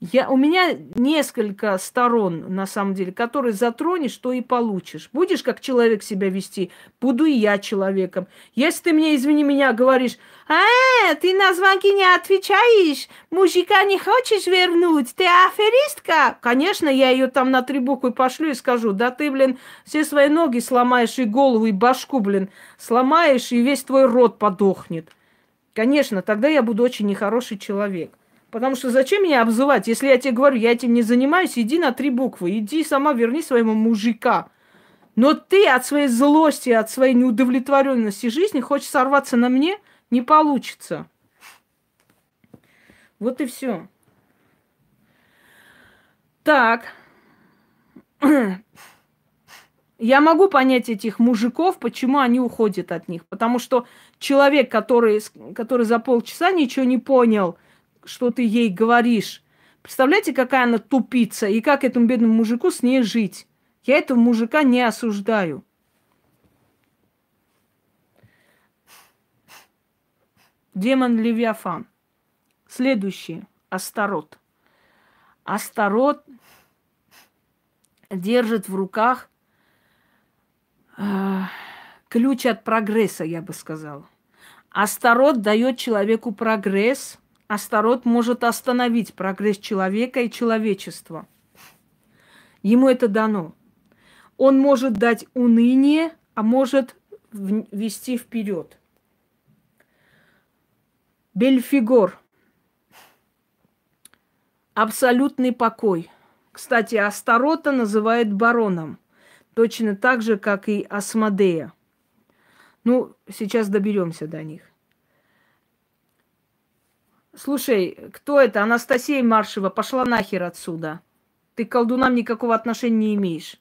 Я, у меня несколько сторон, на самом деле, которые затронешь, то и получишь. Будешь как человек себя вести, буду и я человеком. Если ты мне, извини меня, говоришь, а, ты на звонки не отвечаешь, мужика не хочешь вернуть, ты аферистка. Конечно, я ее там на три буквы пошлю и скажу, да ты, блин, все свои ноги сломаешь и голову, и башку, блин, сломаешь, и весь твой рот подохнет. Конечно, тогда я буду очень нехороший человек. Потому что зачем меня обзывать? Если я тебе говорю, я этим не занимаюсь, иди на три буквы. Иди сама верни своему мужика. Но ты от своей злости, от своей неудовлетворенности жизни хочешь сорваться на мне, не получится. Вот и все. Так. <clears throat> Я могу понять этих мужиков, почему они уходят от них. Потому что человек, который, который за полчаса ничего не понял, что ты ей говоришь, представляете, какая она тупица, и как этому бедному мужику с ней жить. Я этого мужика не осуждаю. Демон Левиафан. Следующий. Астарот. Астарот держит в руках э, ключ от прогресса, я бы сказала. Астарот дает человеку прогресс. Астарот может остановить прогресс человека и человечества. Ему это дано. Он может дать уныние, а может вести вперед. Бельфигор. Абсолютный покой. Кстати, Астарота называют бароном. Точно так же, как и Асмодея. Ну, сейчас доберемся до них. Слушай, кто это? Анастасия Маршева. Пошла нахер отсюда. Ты к колдунам никакого отношения не имеешь.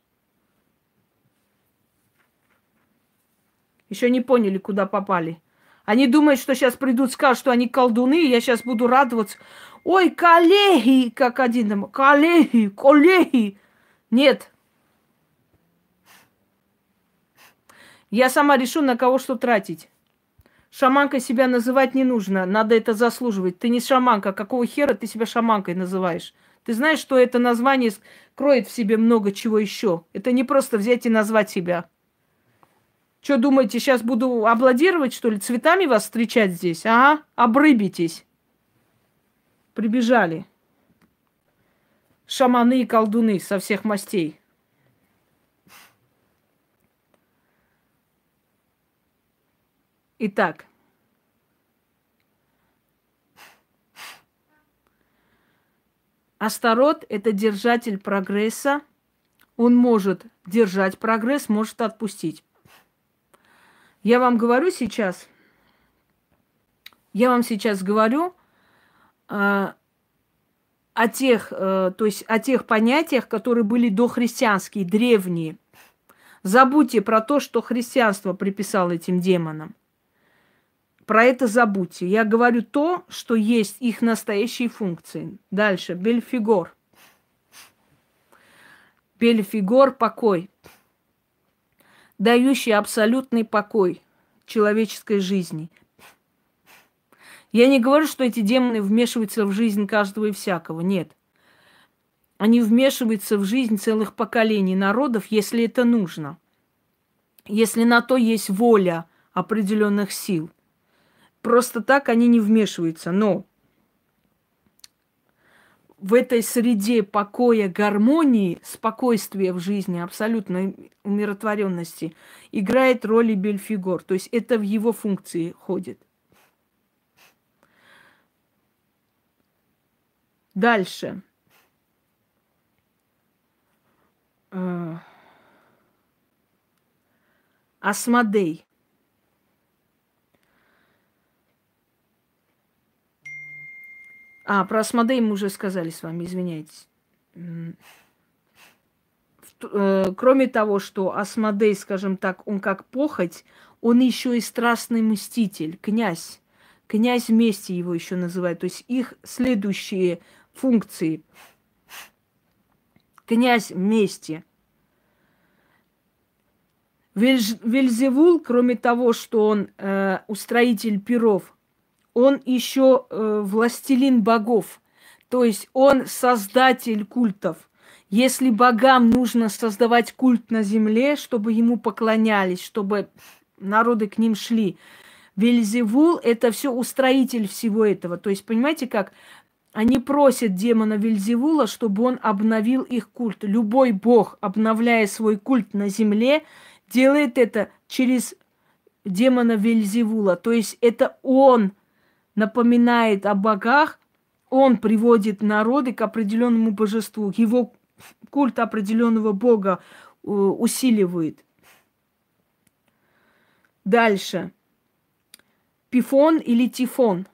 Еще не поняли, куда попали. Они думают, что сейчас придут, скажут, что они колдуны, и я сейчас буду радоваться. Ой, коллеги, как один там, коллеги, коллеги. Нет. Я сама решу, на кого что тратить. Шаманкой себя называть не нужно, надо это заслуживать. Ты не шаманка, какого хера ты себя шаманкой называешь? Ты знаешь, что это название кроет в себе много чего еще. Это не просто взять и назвать себя. Что думаете, сейчас буду аплодировать, что ли, цветами вас встречать здесь? Ага, обрыбитесь. Прибежали. Шаманы и колдуны со всех мастей. Итак, Астарот – это держатель прогресса. Он может держать прогресс, может отпустить. Я вам говорю сейчас, я вам сейчас говорю э, о тех, э, то есть о тех понятиях, которые были дохристианские, древние. Забудьте про то, что христианство приписало этим демонам. Про это забудьте. Я говорю то, что есть их настоящие функции. Дальше. Бельфигор. Бельфигор – покой дающий абсолютный покой человеческой жизни. Я не говорю, что эти демоны вмешиваются в жизнь каждого и всякого. Нет. Они вмешиваются в жизнь целых поколений народов, если это нужно. Если на то есть воля определенных сил. Просто так они не вмешиваются. Но в этой среде покоя, гармонии, спокойствия в жизни, абсолютной умиротворенности, играет роль и Бельфигор. То есть это в его функции ходит. Дальше. Э, Асмодей. А, про Асмодей мы уже сказали с вами, извиняйтесь. Э, кроме того, что Асмодей, скажем так, он как похоть, он еще и страстный мститель, князь. Князь вместе его еще называют. То есть их следующие функции. Князь вместе. Вельзевул, кроме того, что он э, устроитель перов, он еще э, властелин богов, то есть он создатель культов. Если богам нужно создавать культ на земле, чтобы ему поклонялись, чтобы народы к ним шли, Вельзевул – это все устроитель всего этого. То есть, понимаете, как они просят демона Вельзевула, чтобы он обновил их культ. Любой бог, обновляя свой культ на земле, делает это через демона Вельзевула. То есть это он напоминает о богах, он приводит народы к определенному божеству, его культ определенного бога э, усиливает. Дальше. Пифон или Тифон.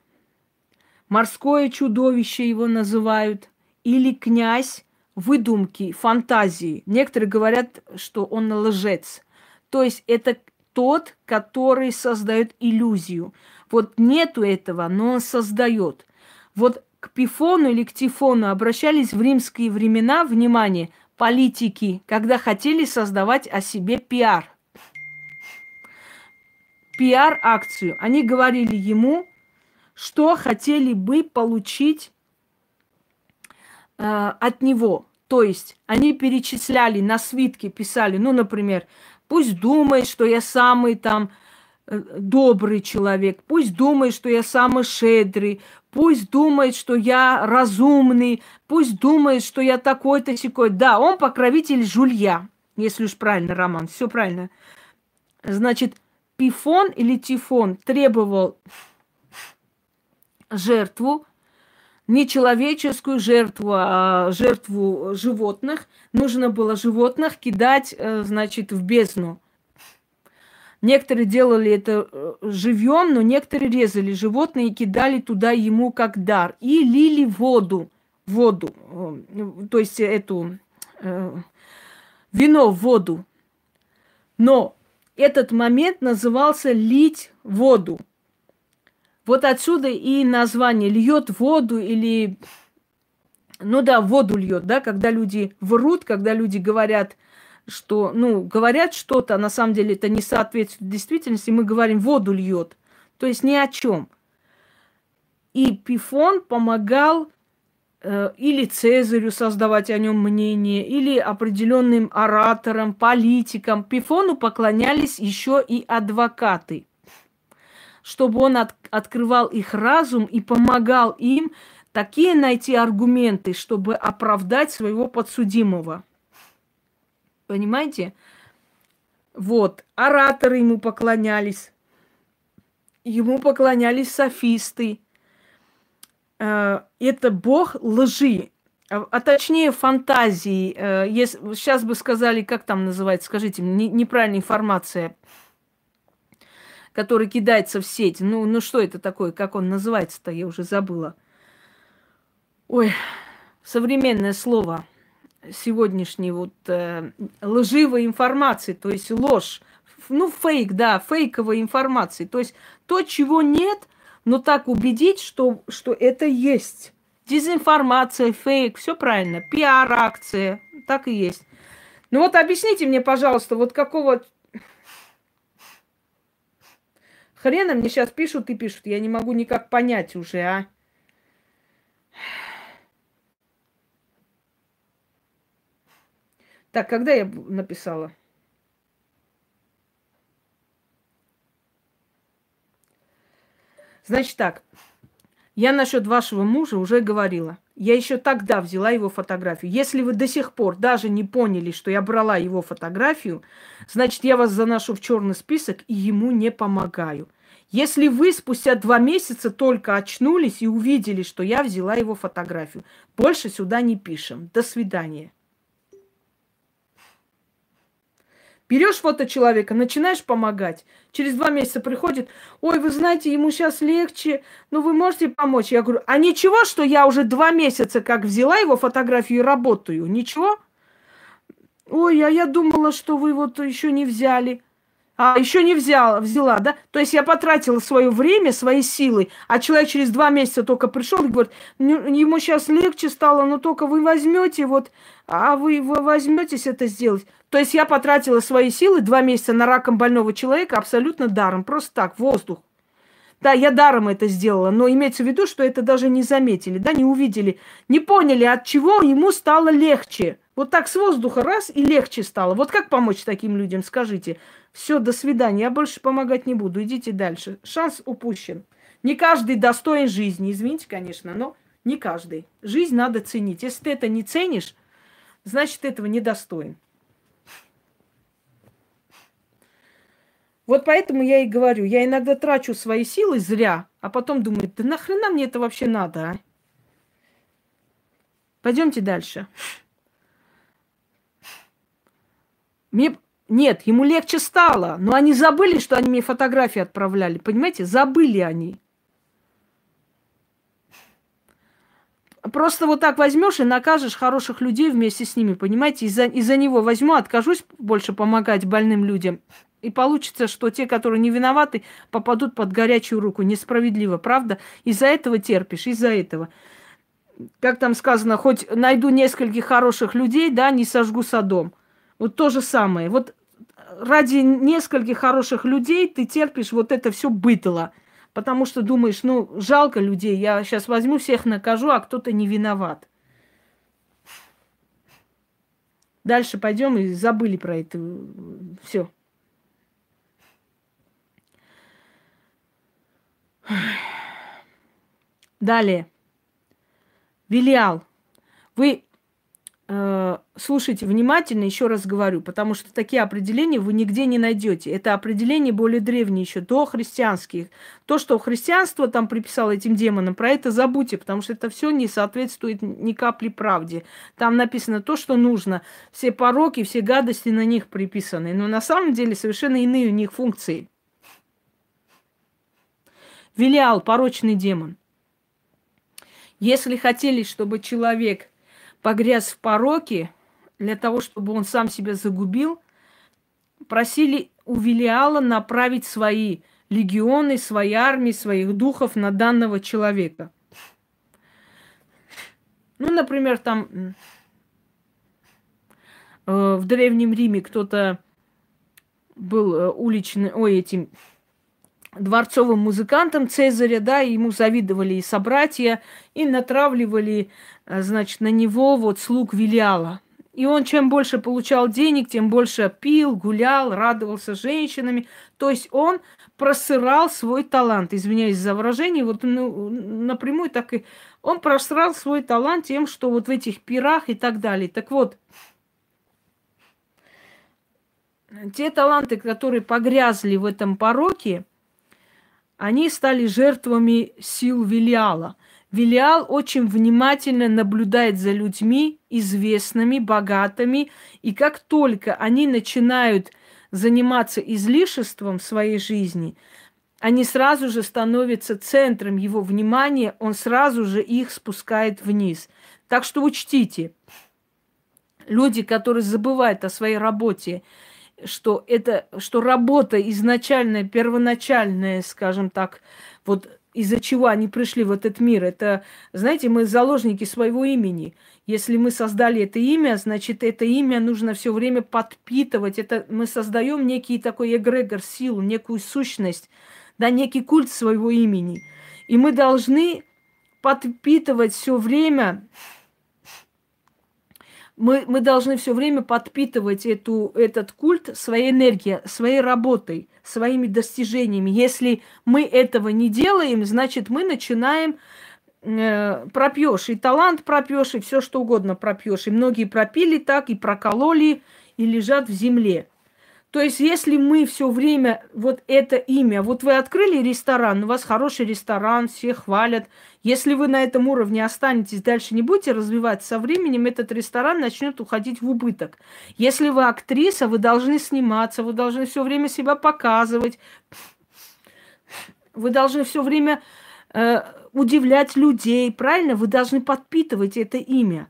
Морское чудовище его называют. Или князь выдумки, фантазии. Некоторые говорят, что он лжец. То есть это тот, который создает иллюзию. Вот нету этого, но он создает. Вот к Пифону или к Тифону обращались в римские времена, внимание, политики, когда хотели создавать о себе пиар. Пиар-акцию. Они говорили ему, что хотели бы получить э, от него. То есть они перечисляли на свитке, писали, ну, например, пусть думает, что я самый там добрый человек, пусть думает, что я самый щедрый, пусть думает, что я разумный, пусть думает, что я такой-то секой. Да, он покровитель жулья, если уж правильно, Роман, все правильно. Значит, Пифон или Тифон требовал жертву, не человеческую жертву, а жертву животных. Нужно было животных кидать, э, значит, в бездну. Некоторые делали это э, живьем, но некоторые резали животные и кидали туда ему как дар. И лили воду, воду, э, то есть эту э, вино в воду. Но этот момент назывался лить воду. Вот отсюда и название льет воду или, ну да, воду льет, да, когда люди врут, когда люди говорят, что, ну, говорят что-то, а на самом деле это не соответствует действительности, мы говорим, воду льет. То есть ни о чем. И Пифон помогал э, или Цезарю создавать о нем мнение, или определенным ораторам, политикам. Пифону поклонялись еще и адвокаты, чтобы он от, открывал их разум и помогал им такие найти аргументы, чтобы оправдать своего подсудимого. Понимаете? Вот, ораторы ему поклонялись. Ему поклонялись софисты. Э, это бог лжи, а, а точнее фантазии. Э, сейчас бы сказали, как там называется, скажите, не, неправильная информация, которая кидается в сеть. Ну, ну что это такое, как он называется-то, я уже забыла. Ой, современное слово – сегодняшней вот э, лживой информации, то есть ложь, ну фейк, да, фейковой информации, то есть то, чего нет, но так убедить, что, что это есть. Дезинформация, фейк, все правильно, пиар-акция, так и есть. Ну вот объясните мне, пожалуйста, вот какого хрена мне сейчас пишут и пишут, я не могу никак понять уже, а? Так, когда я написала? Значит так, я насчет вашего мужа уже говорила. Я еще тогда взяла его фотографию. Если вы до сих пор даже не поняли, что я брала его фотографию, значит, я вас заношу в черный список и ему не помогаю. Если вы спустя два месяца только очнулись и увидели, что я взяла его фотографию, больше сюда не пишем. До свидания. Берешь фото человека, начинаешь помогать. Через два месяца приходит, ой, вы знаете, ему сейчас легче, ну вы можете помочь? Я говорю, а ничего, что я уже два месяца как взяла его фотографию и работаю? Ничего? Ой, а я думала, что вы вот еще не взяли. А, еще не взяла, взяла, да? То есть я потратила свое время, свои силы, а человек через два месяца только пришел и говорит, ему сейчас легче стало, но только вы возьмете вот, а вы, вы возьметесь это сделать. То есть я потратила свои силы два месяца на раком больного человека абсолютно даром, просто так, воздух. Да, я даром это сделала, но имеется в виду, что это даже не заметили, да, не увидели, не поняли, от чего ему стало легче. Вот так с воздуха раз и легче стало. Вот как помочь таким людям, скажите? Все, до свидания, я больше помогать не буду, идите дальше. Шанс упущен. Не каждый достоин жизни, извините, конечно, но не каждый. Жизнь надо ценить. Если ты это не ценишь, значит, этого не Вот поэтому я и говорю, я иногда трачу свои силы зря, а потом думаю, да нахрена мне это вообще надо, а? Пойдемте дальше. Мне... Нет, ему легче стало, но они забыли, что они мне фотографии отправляли. Понимаете, забыли они. просто вот так возьмешь и накажешь хороших людей вместе с ними, понимаете? Из-за из него возьму, откажусь больше помогать больным людям. И получится, что те, которые не виноваты, попадут под горячую руку. Несправедливо, правда? Из-за этого терпишь, из-за этого. Как там сказано, хоть найду нескольких хороших людей, да, не сожгу садом. Вот то же самое. Вот ради нескольких хороших людей ты терпишь вот это все бытло. Потому что думаешь, ну, жалко людей, я сейчас возьму всех накажу, а кто-то не виноват. Дальше пойдем и забыли про это. Все. Далее. Вилиал. Вы э, слушайте внимательно, еще раз говорю, потому что такие определения вы нигде не найдете. Это определения более древние еще, до христианских. То, что христианство там приписало этим демонам, про это забудьте, потому что это все не соответствует ни капли правде. Там написано то, что нужно. Все пороки, все гадости на них приписаны. Но на самом деле совершенно иные у них функции. Велиал, порочный демон. Если хотели, чтобы человек погряз в пороке, для того, чтобы он сам себя загубил, просили у Велиала направить свои легионы, свои армии, своих духов на данного человека. Ну, например, там э, в Древнем Риме кто-то был э, уличный, ой, этим дворцовым музыкантом Цезаря, да, ему завидовали и собратья, и натравливали, э, значит, на него вот слуг Вилиала. И он чем больше получал денег, тем больше пил, гулял, радовался женщинами. То есть он просырал свой талант. Извиняюсь за выражение, вот ну, напрямую так и... Он просрал свой талант тем, что вот в этих пирах и так далее. Так вот, те таланты, которые погрязли в этом пороке, они стали жертвами сил Велиала. Велиал очень внимательно наблюдает за людьми, известными, богатыми, и как только они начинают заниматься излишеством своей жизни, они сразу же становятся центром его внимания, он сразу же их спускает вниз. Так что учтите, люди, которые забывают о своей работе, что это, что работа изначальная, первоначальная, скажем так, вот из-за чего они пришли в этот мир. Это, знаете, мы заложники своего имени. Если мы создали это имя, значит, это имя нужно все время подпитывать. Это мы создаем некий такой эгрегор, силу, некую сущность, да, некий культ своего имени. И мы должны подпитывать все время мы, мы должны все время подпитывать эту, этот культ своей энергией, своей работой, своими достижениями. Если мы этого не делаем, значит, мы начинаем э, пропьешь, и талант пропьешь, и все что угодно пропьешь. И многие пропили так, и прокололи, и лежат в земле. То есть, если мы все время вот это имя, вот вы открыли ресторан, у вас хороший ресторан, все хвалят. Если вы на этом уровне останетесь, дальше не будете развивать, со временем этот ресторан начнет уходить в убыток. Если вы актриса, вы должны сниматься, вы должны все время себя показывать, вы должны все время э, удивлять людей, правильно? Вы должны подпитывать это имя.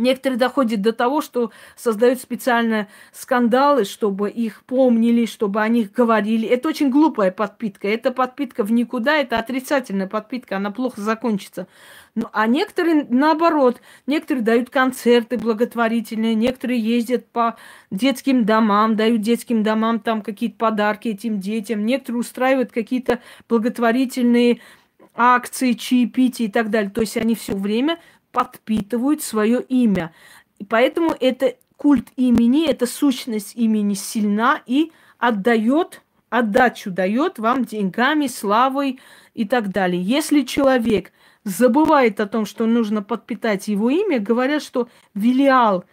Некоторые доходят до того, что создают специально скандалы, чтобы их помнили, чтобы о них говорили. Это очень глупая подпитка. Это подпитка в никуда, это отрицательная подпитка, она плохо закончится. Ну, а некоторые, наоборот, некоторые дают концерты благотворительные, некоторые ездят по детским домам, дают детским домам там какие-то подарки этим детям, некоторые устраивают какие-то благотворительные акции, чаепития и так далее. То есть они все время подпитывают свое имя. И поэтому это культ имени, эта сущность имени сильна и отдает, отдачу дает вам деньгами, славой и так далее. Если человек забывает о том, что нужно подпитать его имя, говорят, что Велиал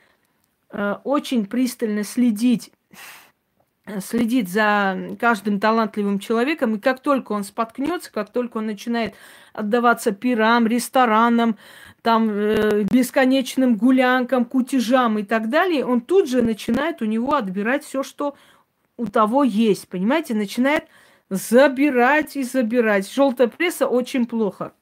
э, очень пристально следить следит за каждым талантливым человеком, и как только он споткнется, как только он начинает отдаваться пирам, ресторанам, там, э, бесконечным гулянкам, кутежам и так далее, он тут же начинает у него отбирать все, что у того есть, понимаете, начинает забирать и забирать. Желтая пресса очень плохо.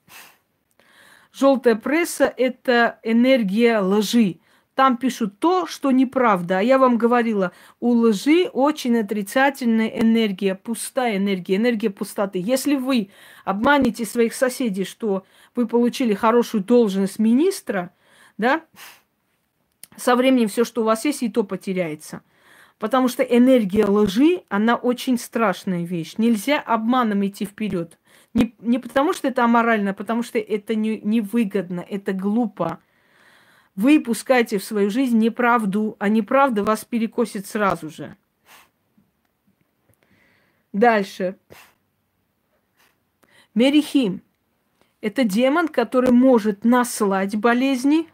Желтая пресса – это энергия лжи. Там пишут то, что неправда. А я вам говорила, у лжи очень отрицательная энергия, пустая энергия, энергия пустоты. Если вы обманете своих соседей, что вы получили хорошую должность министра, да, со временем все, что у вас есть, и то потеряется. Потому что энергия лжи, она очень страшная вещь. Нельзя обманом идти вперед. Не, не потому, что это аморально, а потому что это не, невыгодно, это глупо. Вы пускаете в свою жизнь неправду, а неправда вас перекосит сразу же. Дальше. Мерихим. Это демон, который может наслать болезни,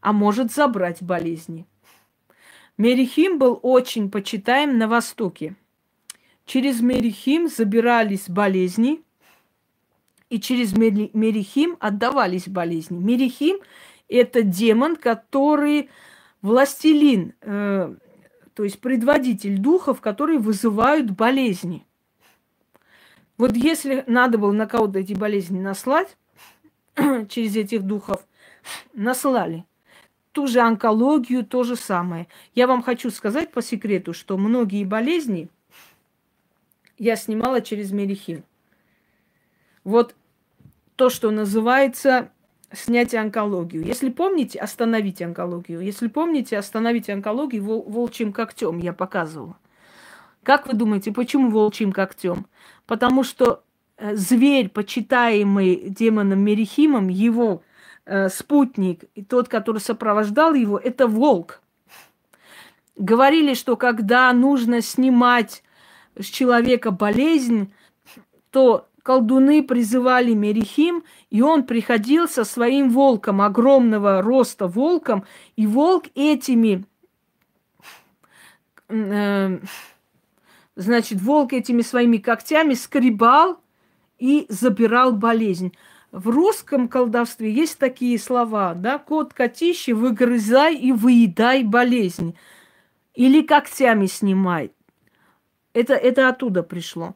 а может забрать болезни. Мерихим был очень почитаем на Востоке. Через Мерихим забирались болезни, и через Мерихим отдавались болезни. Мерихим – это демон, который властелин, э, то есть предводитель духов, которые вызывают болезни. Вот если надо было на кого-то эти болезни наслать, <clears throat> через этих духов, наслали. Ту же онкологию, то же самое. Я вам хочу сказать по секрету, что многие болезни я снимала через Мерихим. Вот то, что называется снять онкологию. Если помните, остановить онкологию. Если помните, остановить онкологию волчьим когтем я показывала. Как вы думаете, почему волчьим когтем? Потому что э, зверь, почитаемый демоном Мерихимом, его э, спутник и тот, который сопровождал его, это волк. Говорили, что когда нужно снимать с человека болезнь, то колдуны призывали Мерихим, и он приходил со своим волком, огромного роста волком, и волк этими, э, значит, волк этими своими когтями скребал и забирал болезнь. В русском колдовстве есть такие слова, да, кот котище, выгрызай и выедай болезнь. Или когтями снимай. Это, это оттуда пришло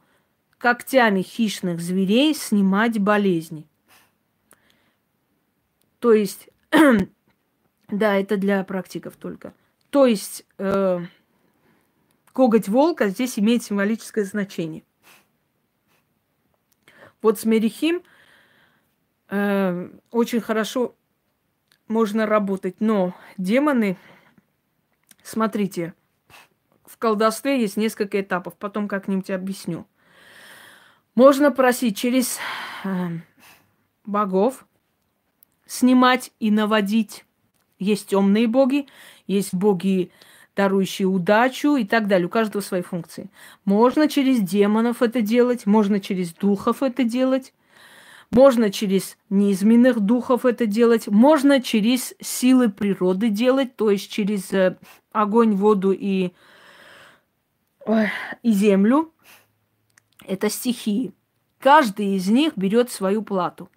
когтями хищных зверей снимать болезни. То есть, <clears throat> да, это для практиков только. То есть, э, коготь волка здесь имеет символическое значение. Вот с Мерихим э, очень хорошо можно работать, но демоны, смотрите, в колдовстве есть несколько этапов, потом как-нибудь объясню. Можно просить через э, богов снимать и наводить. Есть темные боги, есть боги, дарующие удачу и так далее. У каждого свои функции. Можно через демонов это делать, можно через духов это делать, можно через неизменных духов это делать, можно через силы природы делать, то есть через э, огонь, воду и, и землю это стихии. Каждый из них берет свою плату.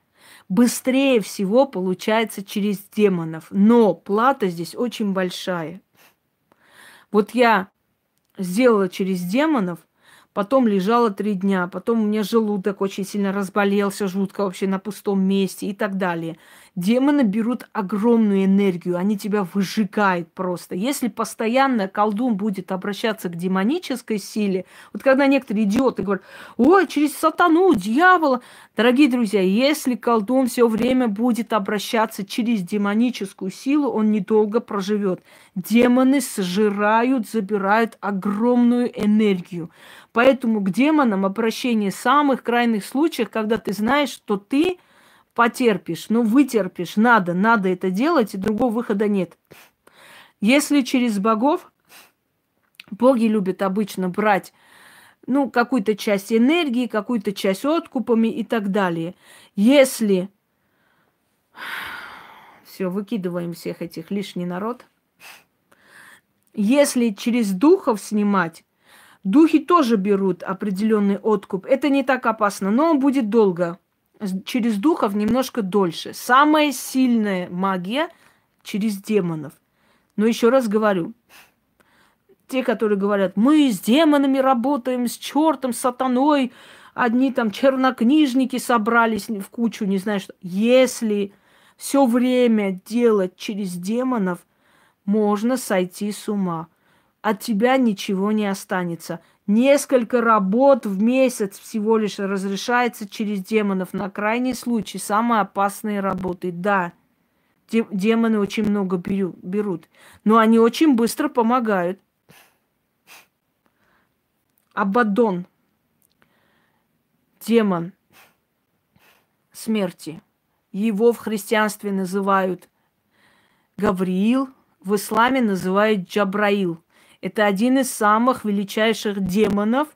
Быстрее всего получается через демонов, но плата здесь очень большая. Вот я сделала через демонов – Потом лежала три дня, потом у меня желудок очень сильно разболелся, жутко вообще на пустом месте и так далее. Демоны берут огромную энергию, они тебя выжигают просто. Если постоянно колдун будет обращаться к демонической силе, вот когда некоторые идиоты говорят, ой, через сатану, дьявола. Дорогие друзья, если колдун все время будет обращаться через демоническую силу, он недолго проживет. Демоны сжирают, забирают огромную энергию. Поэтому к демонам обращение в самых крайних случаях, когда ты знаешь, что ты потерпишь, ну вытерпишь, надо, надо это делать, и другого выхода нет. Если через богов, боги любят обычно брать ну, какую-то часть энергии, какую-то часть откупами и так далее. Если все, выкидываем всех этих лишний народ. Если через духов снимать, Духи тоже берут определенный откуп. Это не так опасно, но он будет долго. Через духов немножко дольше. Самая сильная магия через демонов. Но еще раз говорю, те, которые говорят, мы с демонами работаем, с чертом, с сатаной, одни там чернокнижники собрались в кучу, не знаю что. Если все время делать через демонов, можно сойти с ума. От тебя ничего не останется. Несколько работ в месяц всего лишь разрешается через демонов. На крайний случай самые опасные работы. Да, демоны очень много берут, но они очень быстро помогают. Абадон. Демон смерти. Его в христианстве называют Гавриил, в исламе называют Джабраил. Это один из самых величайших демонов,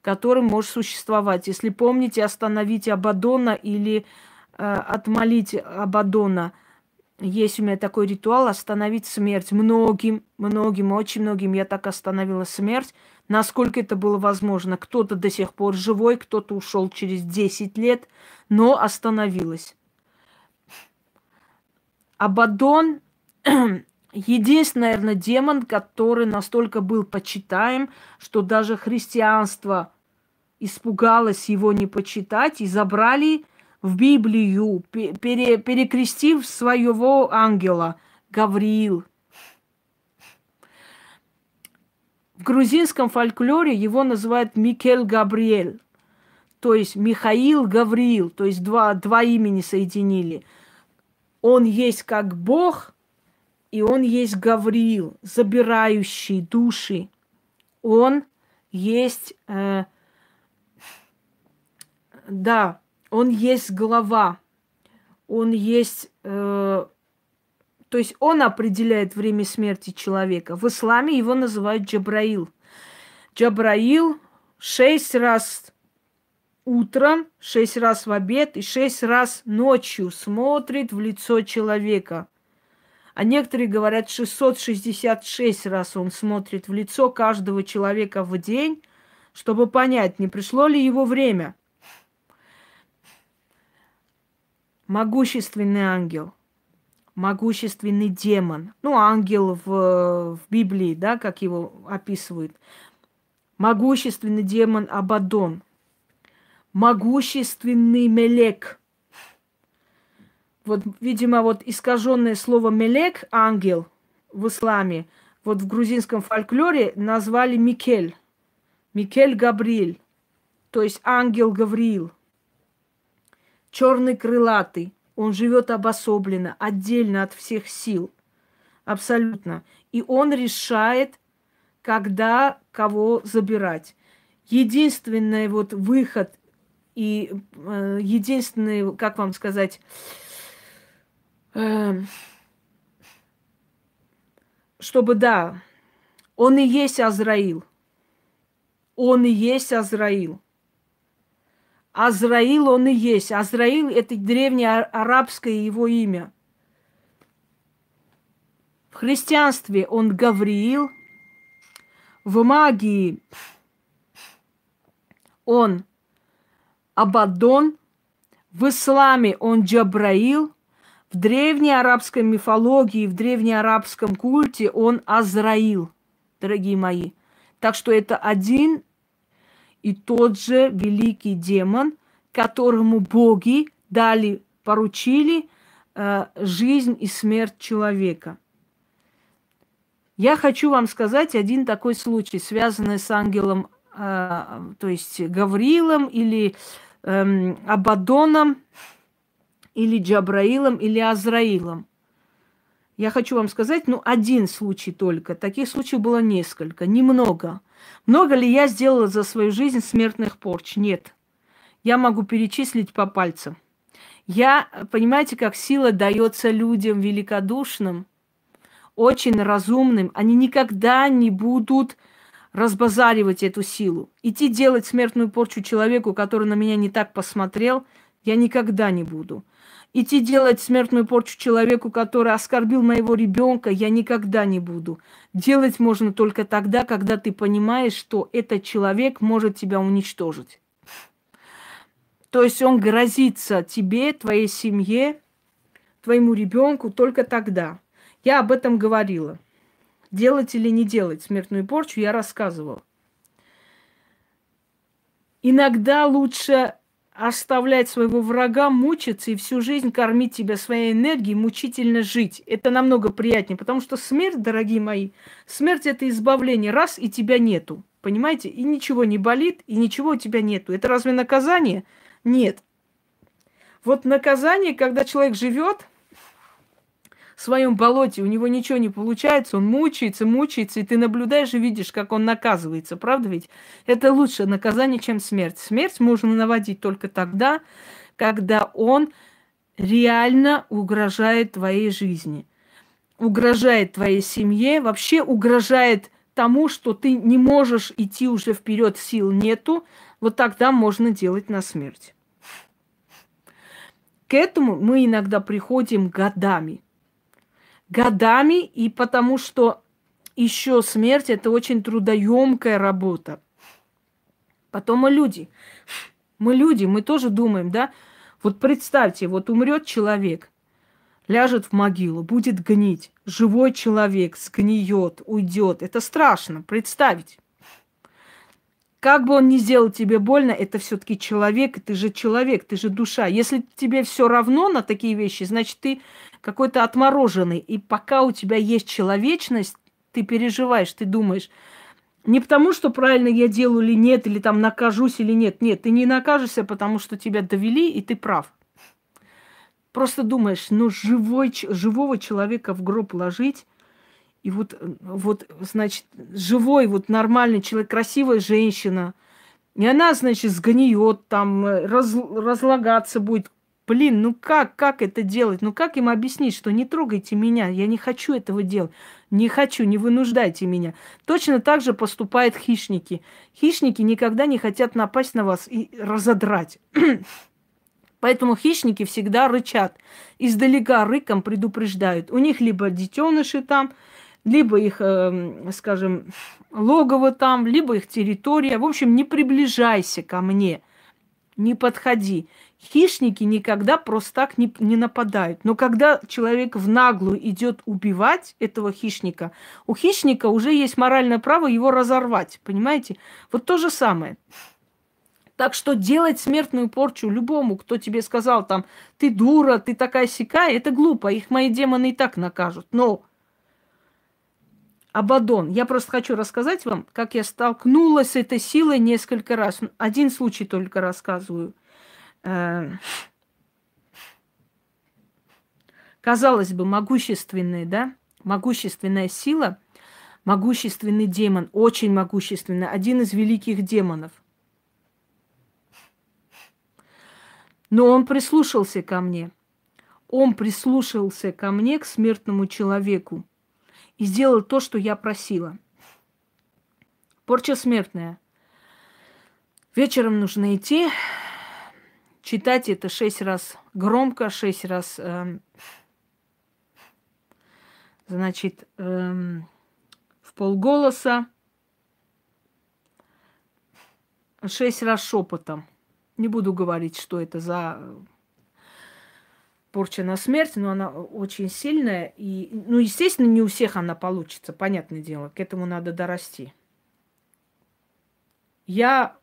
который может существовать. Если помните, остановить Абадона или э, отмолить Абадона, есть у меня такой ритуал остановить смерть. Многим, многим, очень многим я так остановила смерть, насколько это было возможно. Кто-то до сих пор живой, кто-то ушел через 10 лет, но остановилась. Абадон единственный, наверное, демон, который настолько был почитаем, что даже христианство испугалось его не почитать и забрали в Библию, пере, перекрестив своего ангела Гавриил. В грузинском фольклоре его называют Микель Габриэль, то есть Михаил Гавриил, то есть два, два имени соединили. Он есть как Бог – и он есть Гавриил, забирающий души. Он есть, э, да, он есть глава, он есть, э, то есть он определяет время смерти человека. В исламе его называют Джабраил. Джабраил шесть раз утром, шесть раз в обед и шесть раз ночью смотрит в лицо человека – а некоторые говорят 666 раз он смотрит в лицо каждого человека в день, чтобы понять, не пришло ли его время. Могущественный ангел, могущественный демон, ну, ангел в, в Библии, да, как его описывают. Могущественный демон Абадон, могущественный Мелек – вот, видимо, вот искаженное слово мелек, ангел в исламе, вот в грузинском фольклоре назвали Микель. Микель Габриэль, то есть ангел Гавриил. Черный крылатый, он живет обособленно, отдельно от всех сил. Абсолютно. И он решает, когда кого забирать. Единственный вот выход и э, единственный, как вам сказать, чтобы, да, он и есть Азраил. Он и есть Азраил. Азраил он и есть. Азраил – это древнее арабское его имя. В христианстве он Гавриил, в магии он Абадон, в исламе он Джабраил – в древней арабской мифологии, в древнеарабском культе он Азраил, дорогие мои. Так что это один и тот же великий демон, которому боги дали, поручили э, жизнь и смерть человека. Я хочу вам сказать один такой случай, связанный с ангелом, э, то есть Гаврилом или э, Абадоном или Джабраилом, или Азраилом. Я хочу вам сказать, ну, один случай только. Таких случаев было несколько, немного. Много ли я сделала за свою жизнь смертных порч? Нет. Я могу перечислить по пальцам. Я, понимаете, как сила дается людям великодушным, очень разумным. Они никогда не будут разбазаривать эту силу. Идти делать смертную порчу человеку, который на меня не так посмотрел, я никогда не буду. Идти делать смертную порчу человеку, который оскорбил моего ребенка, я никогда не буду. Делать можно только тогда, когда ты понимаешь, что этот человек может тебя уничтожить. То есть он грозится тебе, твоей семье, твоему ребенку только тогда. Я об этом говорила. Делать или не делать смертную порчу я рассказывала. Иногда лучше оставлять своего врага мучиться и всю жизнь кормить тебя своей энергией, мучительно жить. Это намного приятнее, потому что смерть, дорогие мои, смерть это избавление. Раз и тебя нету, понимаете? И ничего не болит, и ничего у тебя нету. Это разве наказание? Нет. Вот наказание, когда человек живет, своем болоте, у него ничего не получается, он мучается, мучается, и ты наблюдаешь и видишь, как он наказывается. Правда ведь? Это лучше наказание, чем смерть. Смерть можно наводить только тогда, когда он реально угрожает твоей жизни, угрожает твоей семье, вообще угрожает тому, что ты не можешь идти уже вперед, сил нету, вот тогда можно делать на смерть. К этому мы иногда приходим годами годами, и потому что еще смерть это очень трудоемкая работа. Потом мы люди. Мы люди, мы тоже думаем, да? Вот представьте, вот умрет человек, ляжет в могилу, будет гнить. Живой человек сгниет, уйдет. Это страшно представить. Как бы он ни сделал тебе больно, это все-таки человек, ты же человек, ты же душа. Если тебе все равно на такие вещи, значит, ты какой-то отмороженный. И пока у тебя есть человечность, ты переживаешь, ты думаешь, не потому, что правильно я делаю или нет, или там накажусь или нет. Нет, ты не накажешься, потому что тебя довели, и ты прав. Просто думаешь, ну, живой, живого человека в гроб ложить, и вот, вот, значит, живой, вот нормальный человек, красивая женщина, и она, значит, сгниет там, раз, разлагаться будет, Блин, ну как, как это делать? Ну как им объяснить, что не трогайте меня, я не хочу этого делать. Не хочу, не вынуждайте меня. Точно так же поступают хищники. Хищники никогда не хотят напасть на вас и разодрать. <clears throat> Поэтому хищники всегда рычат. Издалека рыком предупреждают. У них либо детеныши там, либо их, э, скажем, логово там, либо их территория. В общем, не приближайся ко мне, не подходи. Хищники никогда просто так не, не нападают. Но когда человек в наглую идет убивать этого хищника, у хищника уже есть моральное право его разорвать. Понимаете? Вот то же самое. Так что делать смертную порчу любому, кто тебе сказал там, ты дура, ты такая сякая, это глупо. Их мои демоны и так накажут. Но Абадон. Я просто хочу рассказать вам, как я столкнулась с этой силой несколько раз. Один случай только рассказываю – казалось бы, могущественная, да, могущественная сила, могущественный демон, очень могущественный, один из великих демонов. Но он прислушался ко мне. Он прислушался ко мне, к смертному человеку, и сделал то, что я просила. Порча смертная. Вечером нужно идти, читать это шесть раз громко, шесть раз, э, значит, э, в полголоса, шесть раз шепотом. Не буду говорить, что это за порча на смерть, но она очень сильная. И, ну, естественно, не у всех она получится, понятное дело. К этому надо дорасти. Я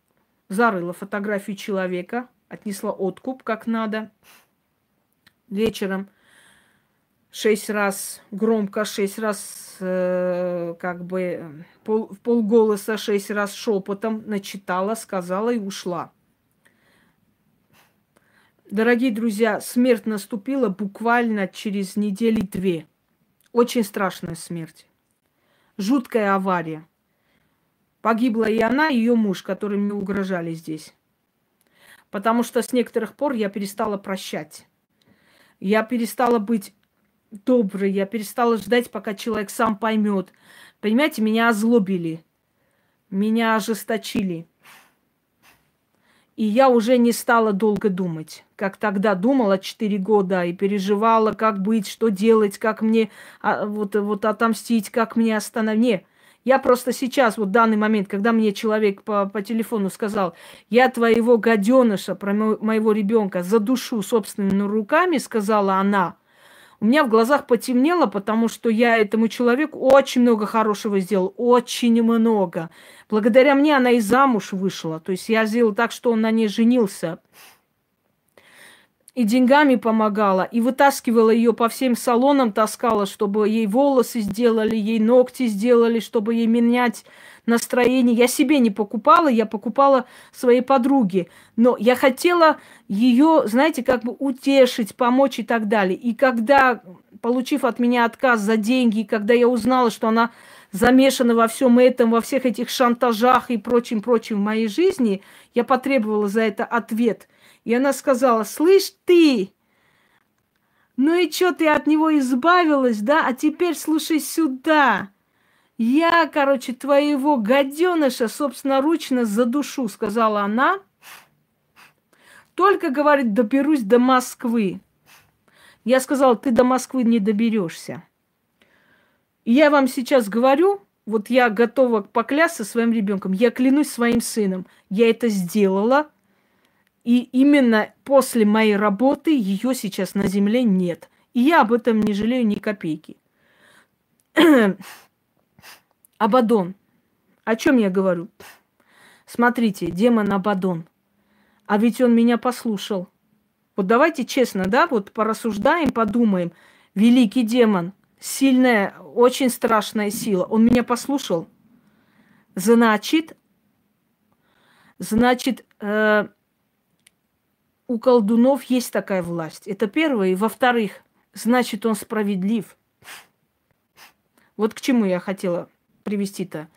зарыла фотографию человека, отнесла откуп как надо. Вечером шесть раз громко, шесть раз э, как бы пол, в полголоса, шесть раз шепотом начитала, сказала и ушла. Дорогие друзья, смерть наступила буквально через недели две. Очень страшная смерть. Жуткая авария. Погибла и она, и ее муж, которые мне угрожали здесь. Потому что с некоторых пор я перестала прощать. Я перестала быть доброй, я перестала ждать, пока человек сам поймет. Понимаете, меня озлобили, меня ожесточили. И я уже не стала долго думать, как тогда думала 4 года и переживала, как быть, что делать, как мне а, вот, вот отомстить, как мне остановить. Я просто сейчас, вот в данный момент, когда мне человек по, по телефону сказал, я твоего гаденыша, про мо- моего ребенка задушу собственными руками, сказала она, У меня в глазах потемнело, потому что я этому человеку очень много хорошего сделал, очень много. Благодаря мне она и замуж вышла. То есть я сделал так, что он на ней женился. И деньгами помогала, и вытаскивала ее по всем салонам, таскала, чтобы ей волосы сделали, ей ногти сделали, чтобы ей менять настроение. Я себе не покупала, я покупала своей подруге. Но я хотела ее, знаете, как бы утешить, помочь и так далее. И когда, получив от меня отказ за деньги, когда я узнала, что она замешана во всем этом, во всех этих шантажах и прочим-прочим в моей жизни, я потребовала за это ответ. И она сказала, слышь ты, ну и что ты от него избавилась, да? А теперь слушай сюда. Я, короче, твоего гаденыша собственноручно задушу, сказала она. Только, говорит, доберусь до Москвы. Я сказала, ты до Москвы не доберешься. Я вам сейчас говорю, вот я готова поклясться своим ребенком, я клянусь своим сыном, я это сделала, и именно после моей работы ее сейчас на земле нет. И я об этом не жалею ни копейки. <clears throat> Абадон. О чем я говорю? Смотрите, демон Абадон. А ведь он меня послушал. Вот давайте честно, да, вот порассуждаем, подумаем. Великий демон, сильная, очень страшная сила. Он меня послушал. Значит, значит, э, у колдунов есть такая власть. Это первое. И во-вторых, значит, он справедлив. Вот к чему я хотела привести-то.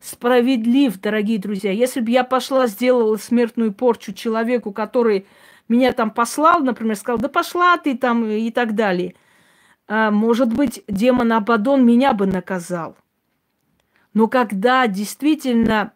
Справедлив, дорогие друзья. Если бы я пошла, сделала смертную порчу человеку, который меня там послал, например, сказал, да пошла ты там и так далее. А, может быть, демон Абадон меня бы наказал. Но когда действительно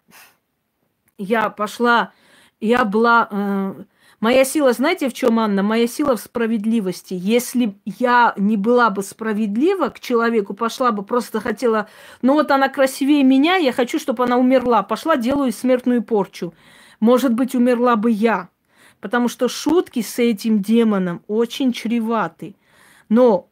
я пошла, я была э, Моя сила, знаете, в чем, Анна? Моя сила в справедливости. Если я не была бы справедлива к человеку, пошла бы, просто хотела, ну вот она красивее меня, я хочу, чтобы она умерла. Пошла, делаю смертную порчу. Может быть, умерла бы я. Потому что шутки с этим демоном очень чреваты. Но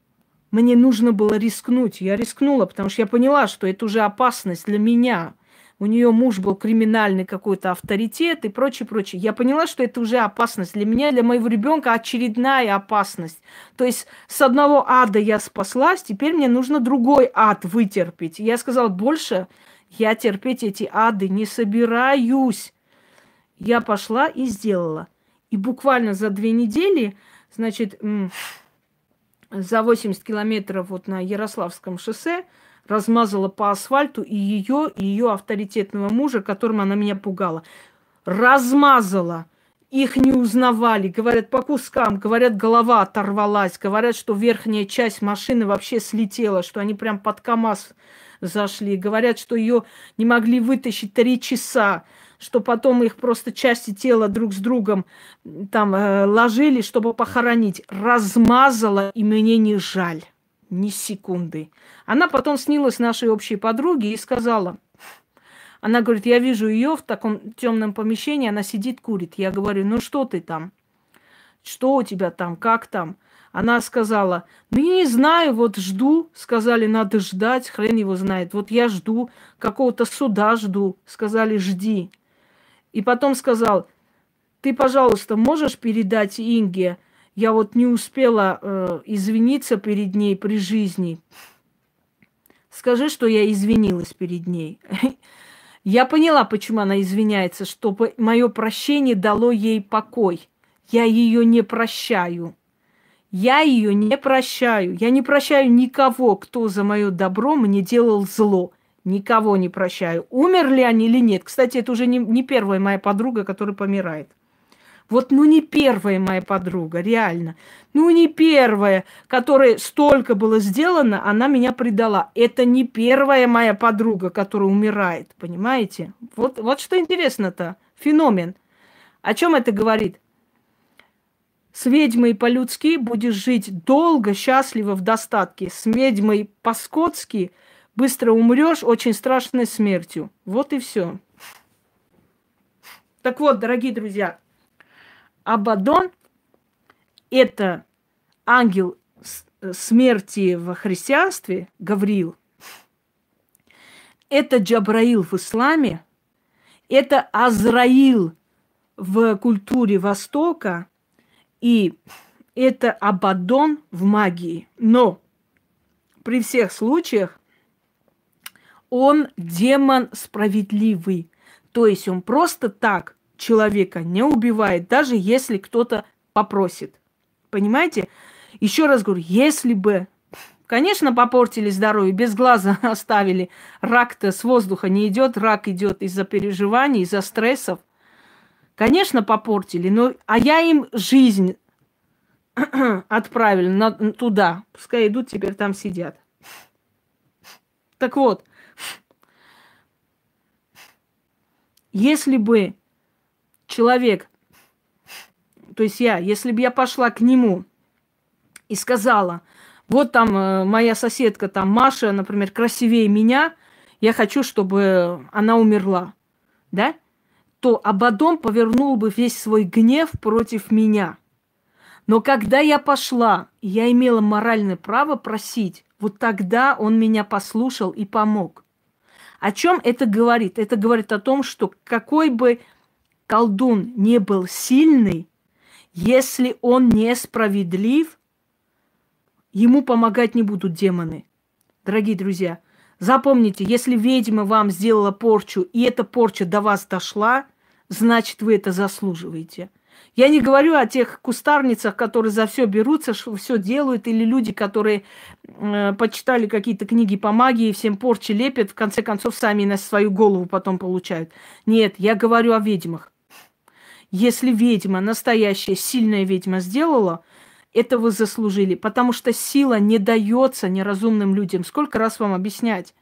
мне нужно было рискнуть. Я рискнула, потому что я поняла, что это уже опасность для меня – у нее муж был криминальный какой-то авторитет и прочее, прочее. Я поняла, что это уже опасность. Для меня, для моего ребенка очередная опасность. То есть с одного ада я спаслась, теперь мне нужно другой ад вытерпеть. я сказала, больше я терпеть эти ады не собираюсь. Я пошла и сделала. И буквально за две недели, значит, за 80 километров вот на Ярославском шоссе, размазала по асфальту и ее, и ее авторитетного мужа, которым она меня пугала. Размазала. Их не узнавали. Говорят, по кускам. Говорят, голова оторвалась. Говорят, что верхняя часть машины вообще слетела, что они прям под КАМАЗ зашли. Говорят, что ее не могли вытащить три часа что потом их просто части тела друг с другом там э, ложили, чтобы похоронить. Размазала, и мне не жаль ни секунды. Она потом снилась нашей общей подруге и сказала, она говорит, я вижу ее в таком темном помещении, она сидит, курит. Я говорю, ну что ты там? Что у тебя там? Как там? Она сказала, ну я не знаю, вот жду. Сказали, надо ждать, хрен его знает. Вот я жду, какого-то суда жду. Сказали, жди. И потом сказал, ты, пожалуйста, можешь передать Инге, я вот не успела э, извиниться перед ней при жизни. Скажи, что я извинилась перед ней. <laughs> Я поняла, почему она извиняется, чтобы мое прощение дало ей покой. Я ее не прощаю. Я ее не прощаю. Я не прощаю никого, кто за мое добро мне делал зло. Никого не прощаю. Умерли они или нет. Кстати, это уже не, не первая моя подруга, которая помирает. Вот ну не первая моя подруга, реально. Ну не первая, которой столько было сделано, она меня предала. Это не первая моя подруга, которая умирает, понимаете? Вот, вот что интересно-то, феномен. О чем это говорит? С ведьмой по-людски будешь жить долго, счастливо, в достатке. С ведьмой по-скотски быстро умрешь очень страшной смертью. Вот и все. Так вот, дорогие друзья, Абадон – это ангел смерти в христианстве, Гавриил, это Джабраил в исламе, это Азраил в культуре Востока, и это Абадон в магии. Но при всех случаях он демон справедливый. То есть он просто так человека не убивает, даже если кто-то попросит. Понимаете? Еще раз говорю, если бы, конечно, попортили здоровье, без глаза <laughs> оставили, рак-то с воздуха не идет, рак идет из-за переживаний, из-за стрессов. Конечно, попортили, но а я им жизнь <clears throat> отправили на, туда. Пускай идут, теперь там сидят. Так вот, если бы человек, то есть я, если бы я пошла к нему и сказала, вот там э, моя соседка, там Маша, например, красивее меня, я хочу, чтобы она умерла, да? То Абадон повернул бы весь свой гнев против меня. Но когда я пошла, я имела моральное право просить, вот тогда он меня послушал и помог. О чем это говорит? Это говорит о том, что какой бы колдун не был сильный, если он несправедлив, ему помогать не будут демоны. Дорогие друзья, запомните, если ведьма вам сделала порчу, и эта порча до вас дошла, значит, вы это заслуживаете. Я не говорю о тех кустарницах, которые за все берутся, все делают, или люди, которые э, почитали какие-то книги по магии, всем порчи лепят, в конце концов сами на свою голову потом получают. Нет, я говорю о ведьмах. Если ведьма, настоящая сильная ведьма сделала, это вы заслужили, потому что сила не дается неразумным людям. Сколько раз вам объяснять?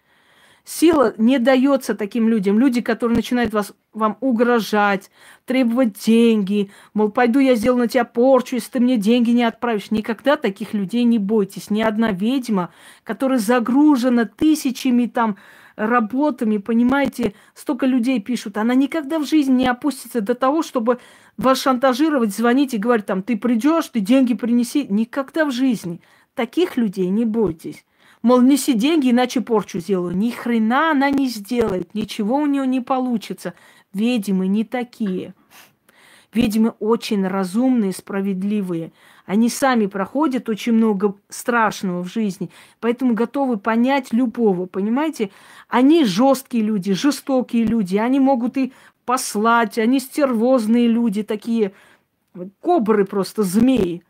Сила не дается таким людям. Люди, которые начинают вас, вам угрожать, требовать деньги. Мол, пойду я сделаю на тебя порчу, если ты мне деньги не отправишь. Никогда таких людей не бойтесь. Ни одна ведьма, которая загружена тысячами там работами, понимаете, столько людей пишут, она никогда в жизни не опустится до того, чтобы вас шантажировать, звонить и говорить там, ты придешь, ты деньги принеси. Никогда в жизни. Таких людей не бойтесь. Мол, неси деньги, иначе порчу сделаю. Ни хрена она не сделает, ничего у нее не получится. Ведьмы не такие. Ведьмы очень разумные, справедливые. Они сами проходят очень много страшного в жизни, поэтому готовы понять любого, понимаете? Они жесткие люди, жестокие люди, они могут и послать, они стервозные люди, такие кобры просто, змеи.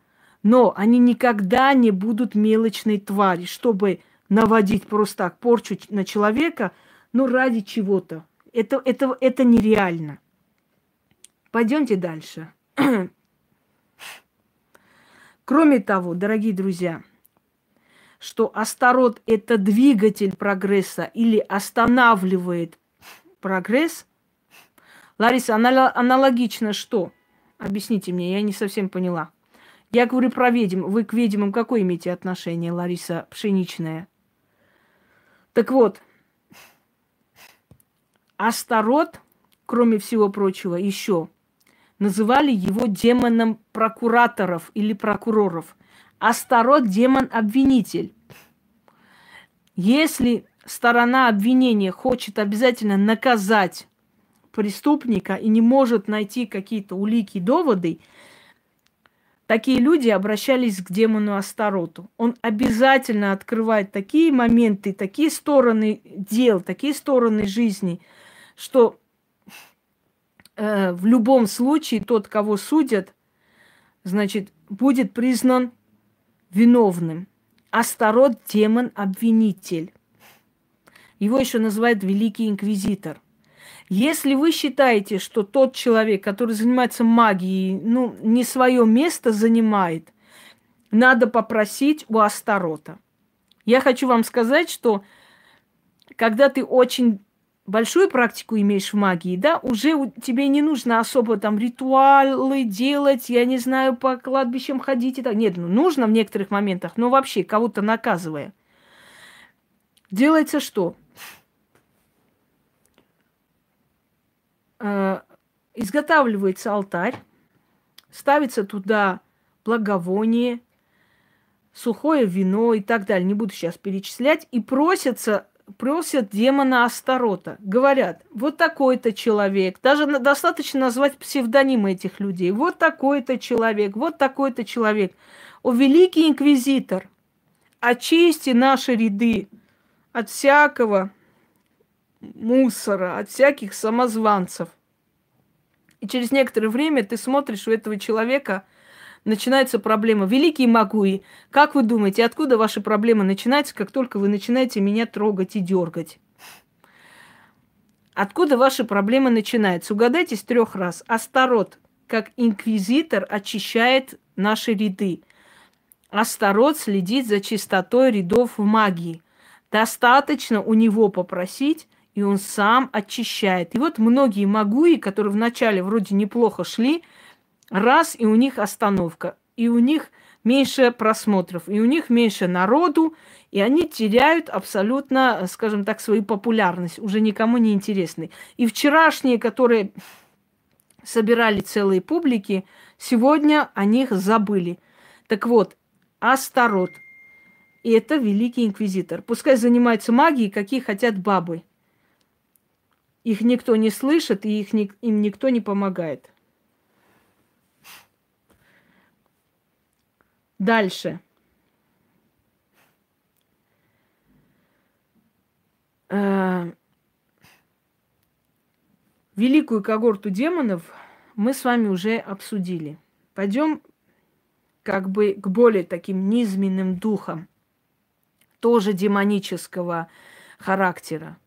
Но они никогда не будут мелочной твари, чтобы наводить просто так порчу на человека, ну, ради чего-то. Это, это, это нереально. Пойдемте дальше. Кроме того, дорогие друзья, что Астарот – это двигатель прогресса или останавливает прогресс. Лариса, аналогично что? Объясните мне, я не совсем поняла. Я говорю про ведьм. Вы к ведьмам какое имеете отношение, Лариса Пшеничная? Так вот, Астарот, кроме всего прочего, еще называли его демоном прокураторов или прокуроров. Астарот – демон-обвинитель. Если сторона обвинения хочет обязательно наказать преступника и не может найти какие-то улики, доводы – такие люди обращались к демону Астароту. Он обязательно открывает такие моменты, такие стороны дел, такие стороны жизни, что э, в любом случае тот, кого судят, значит, будет признан виновным. Астарот – демон-обвинитель. Его еще называют Великий Инквизитор. Если вы считаете, что тот человек, который занимается магией, ну, не свое место занимает, надо попросить у Астарота. Я хочу вам сказать, что когда ты очень большую практику имеешь в магии, да, уже тебе не нужно особо там ритуалы делать, я не знаю, по кладбищам ходить и так. Нет, ну, нужно в некоторых моментах, но вообще кого-то наказывая. Делается что? Э, изготавливается алтарь, ставится туда благовоние, сухое вино и так далее. Не буду сейчас перечислять. И просятся, просят демона Астарота. Говорят, вот такой-то человек. Даже достаточно назвать псевдонимы этих людей. Вот такой-то человек, вот такой-то человек. О, великий инквизитор, очисти наши ряды от всякого мусора, от всяких самозванцев. И через некоторое время ты смотришь у этого человека, начинается проблема. Великие Магуи, как вы думаете, откуда ваши проблемы начинаются, как только вы начинаете меня трогать и дергать? Откуда ваши проблемы начинаются? Угадайте с трех раз. Астарот, как инквизитор, очищает наши ряды. Астарот следит за чистотой рядов в магии. Достаточно у него попросить, и он сам очищает. И вот многие магуи, которые вначале вроде неплохо шли, раз, и у них остановка, и у них меньше просмотров, и у них меньше народу, и они теряют абсолютно, скажем так, свою популярность, уже никому не интересны. И вчерашние, которые собирали целые публики, сегодня о них забыли. Так вот, Астарот. И это великий инквизитор. Пускай занимается магией, какие хотят бабы. Их никто не слышит, и их, им никто не помогает. Дальше. Э, великую когорту демонов мы с вами уже обсудили. Пойдем как бы к более таким низменным духам, тоже демонического характера.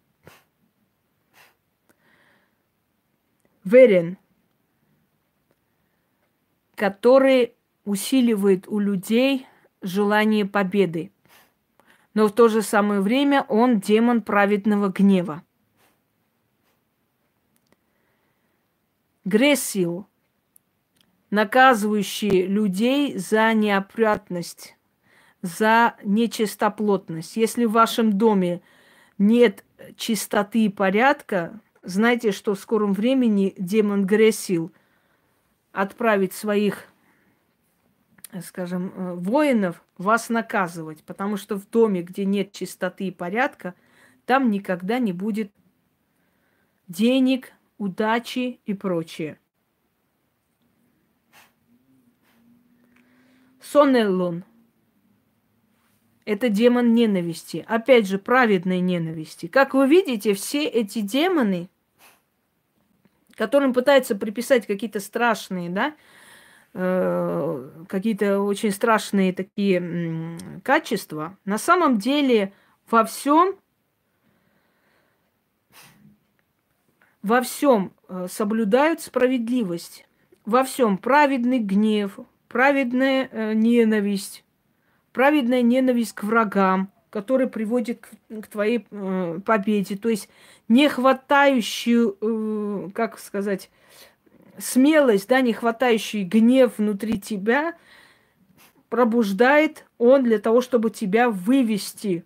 Верен, который усиливает у людей желание победы. Но в то же самое время он демон праведного гнева. Грессил, наказывающий людей за неопрятность, за нечистоплотность. Если в вашем доме нет чистоты и порядка, знайте, что в скором времени демон Грессил отправит своих скажем, э, воинов вас наказывать, потому что в доме, где нет чистоты и порядка, там никогда не будет денег, удачи и прочее. Сонеллон – это демон ненависти. Опять же, праведной ненависти. Как вы видите, все эти демоны, которым пытаются приписать какие-то страшные, да, Э, какие-то очень страшные такие качества, на самом деле во всем во всем э, соблюдают справедливость, во всем праведный гнев, праведная э, ненависть, праведная ненависть к врагам, который приводит к, твоей победе, то есть не хватающую, как сказать, смелость, да, не хватающий гнев внутри тебя, пробуждает он для того, чтобы тебя вывести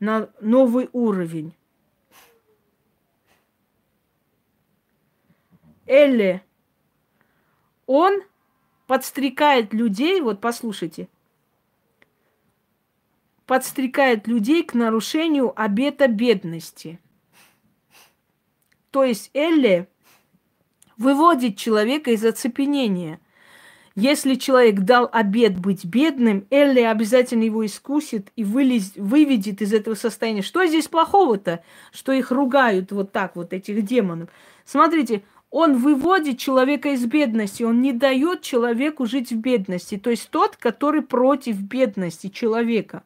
на новый уровень. Элли, он подстрекает людей, вот послушайте, подстрекает людей к нарушению обета бедности. То есть Элли выводит человека из оцепенения. Если человек дал обед быть бедным, Элли обязательно его искусит и вылез, выведет из этого состояния. Что здесь плохого-то, что их ругают вот так, вот этих демонов? Смотрите, он выводит человека из бедности, он не дает человеку жить в бедности. То есть тот, который против бедности человека.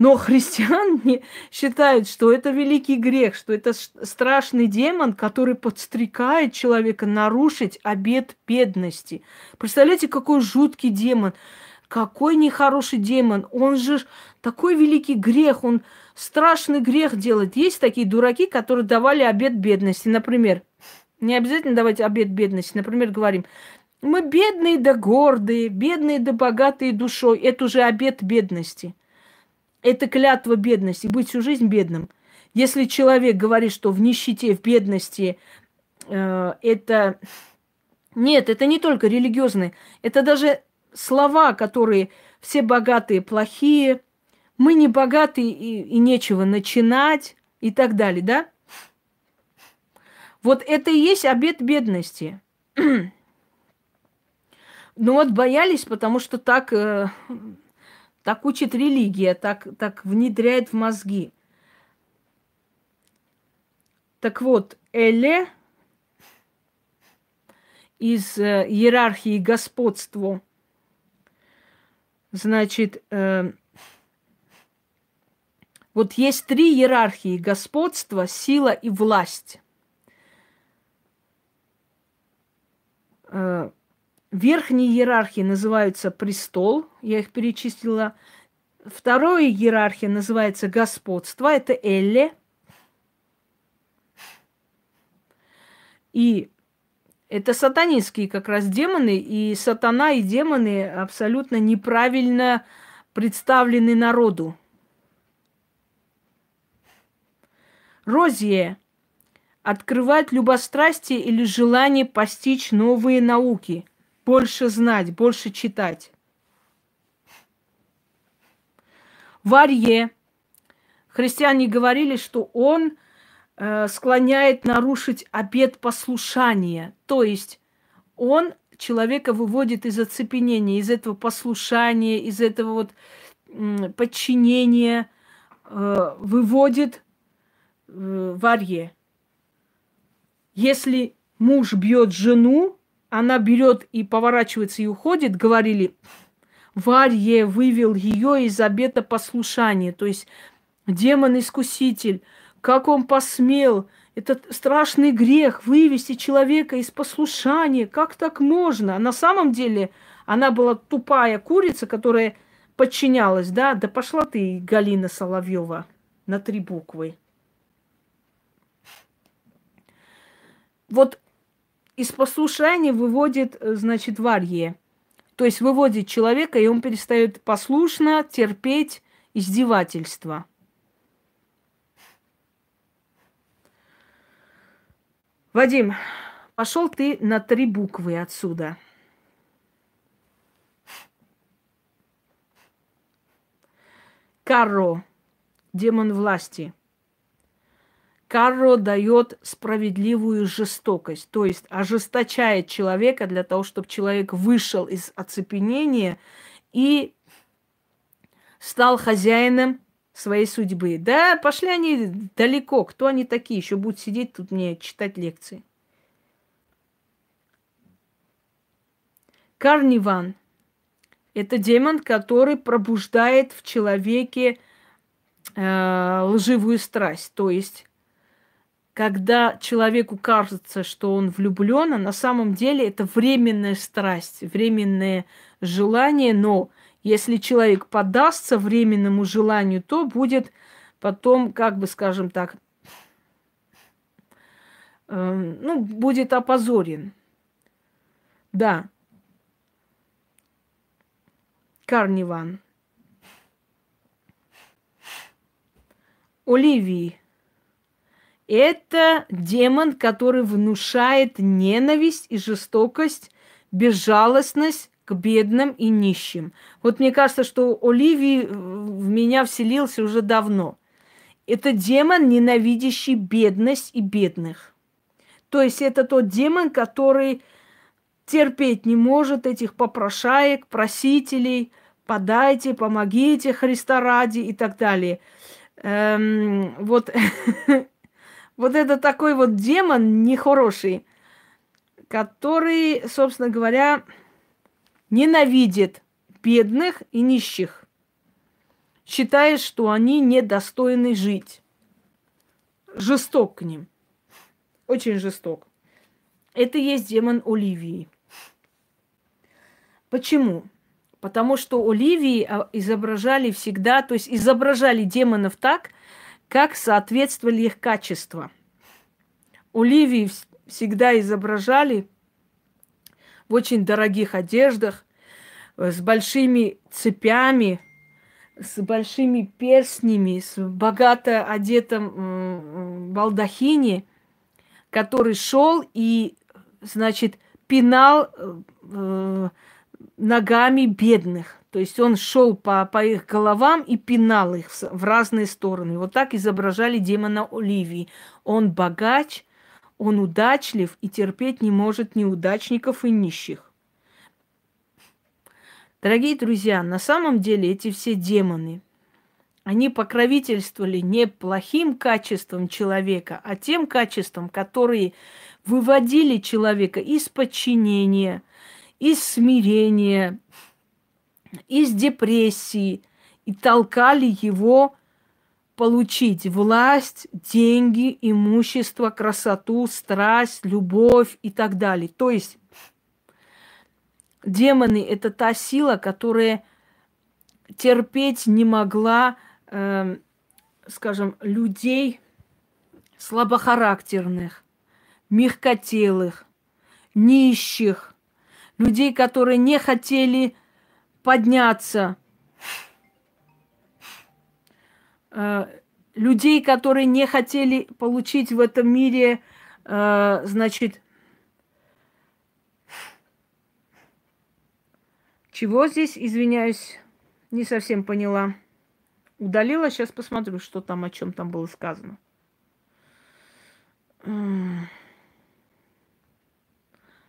Но христиане считают, что это великий грех, что это страшный демон, который подстрекает человека нарушить обет бедности. Представляете, какой жуткий демон, какой нехороший демон. Он же такой великий грех, он страшный грех делает. Есть такие дураки, которые давали обет бедности. Например, не обязательно давать обет бедности. Например, говорим, мы бедные да гордые, бедные да богатые душой. Это уже обет бедности. Это клятва бедности, быть всю жизнь бедным. Если человек говорит, что в нищете, в бедности, э, это... Нет, это не только религиозные, это даже слова, которые все богатые плохие, мы не богатые и, и нечего начинать и так далее, да? Вот это и есть обед бедности. <clears throat> Ну вот боялись, потому что так, э, так учит религия, так, так внедряет в мозги. Так вот, Эле из э, иерархии господства, значит, э, вот есть три иерархии господства, сила и власть. Э, верхние иерархии называются престол, я их перечислила. Вторая иерархия называется господство, это Элле. И это сатанинские как раз демоны, и сатана и демоны абсолютно неправильно представлены народу. Розия открывает любострастие или желание постичь новые науки, больше знать, больше читать. Варье. Христиане говорили, что он э, склоняет нарушить обет послушания. То есть он человека выводит из оцепенения, из этого послушания, из этого вот подчинения, э, выводит э, варье. Если муж бьет жену, она берет и поворачивается и уходит, говорили, Варье вывел ее из обета послушания. То есть демон-искуситель, как он посмел, этот страшный грех вывести человека из послушания, как так можно? А на самом деле она была тупая курица, которая подчинялась, да? Да пошла ты, Галина Соловьева, на три буквы. Вот из послушания выводит, э, значит, варье. То есть выводит человека, и он перестает послушно терпеть издевательства. Вадим, пошел ты на три буквы отсюда. Карро, демон власти – Карро дает справедливую жестокость, то есть ожесточает человека для того, чтобы человек вышел из оцепенения и стал хозяином своей судьбы. Да, пошли они далеко. Кто они такие? Еще будут сидеть тут мне читать лекции. Карниван – это демон, который пробуждает в человеке э, лживую страсть, то есть когда человеку кажется, что он влюблен, а на самом деле это временная страсть, временное желание, но если человек подастся временному желанию, то будет потом, как бы скажем так, э, ну, будет опозорен. Да. Карниван. Оливии. Это демон, который внушает ненависть и жестокость, безжалостность к бедным и нищим. Вот мне кажется, что Оливий в меня вселился уже давно. Это демон, ненавидящий бедность и бедных. То есть это тот демон, который терпеть не может этих попрошаек, просителей, подайте, помогите Христа ради и так далее. Эм, вот <laughs> Вот это такой вот демон нехороший, который, собственно говоря, ненавидит бедных и нищих, считает, что они недостойны жить. Жесток к ним. Очень жесток. Это и есть демон Оливии. Почему? Потому что Оливии а, изображали всегда, то есть изображали демонов так, как соответствовали их качества. Оливии всегда изображали в очень дорогих одеждах, э, с большими цепями, с большими перстнями, с богато одетым балдахине, который шел и, значит, пинал э, ногами бедных. То есть он шел по, по их головам и пинал их в, разные стороны. Вот так изображали демона Оливии. Он богач, он удачлив и терпеть не может неудачников и нищих. Дорогие друзья, на самом деле эти все демоны, они покровительствовали не плохим качеством человека, а тем качеством, которые выводили человека из подчинения, из смирения, из депрессии и толкали его получить власть, деньги, имущество, красоту, страсть, любовь и так далее. То есть демоны – это та сила, которая терпеть не могла, э, скажем, людей слабохарактерных, мягкотелых, нищих, людей, которые не хотели подняться, э, людей, которые не хотели получить в этом мире, э, значит, чего здесь, извиняюсь, не совсем поняла. Удалила, сейчас посмотрю, что там, о чем там было сказано. Ну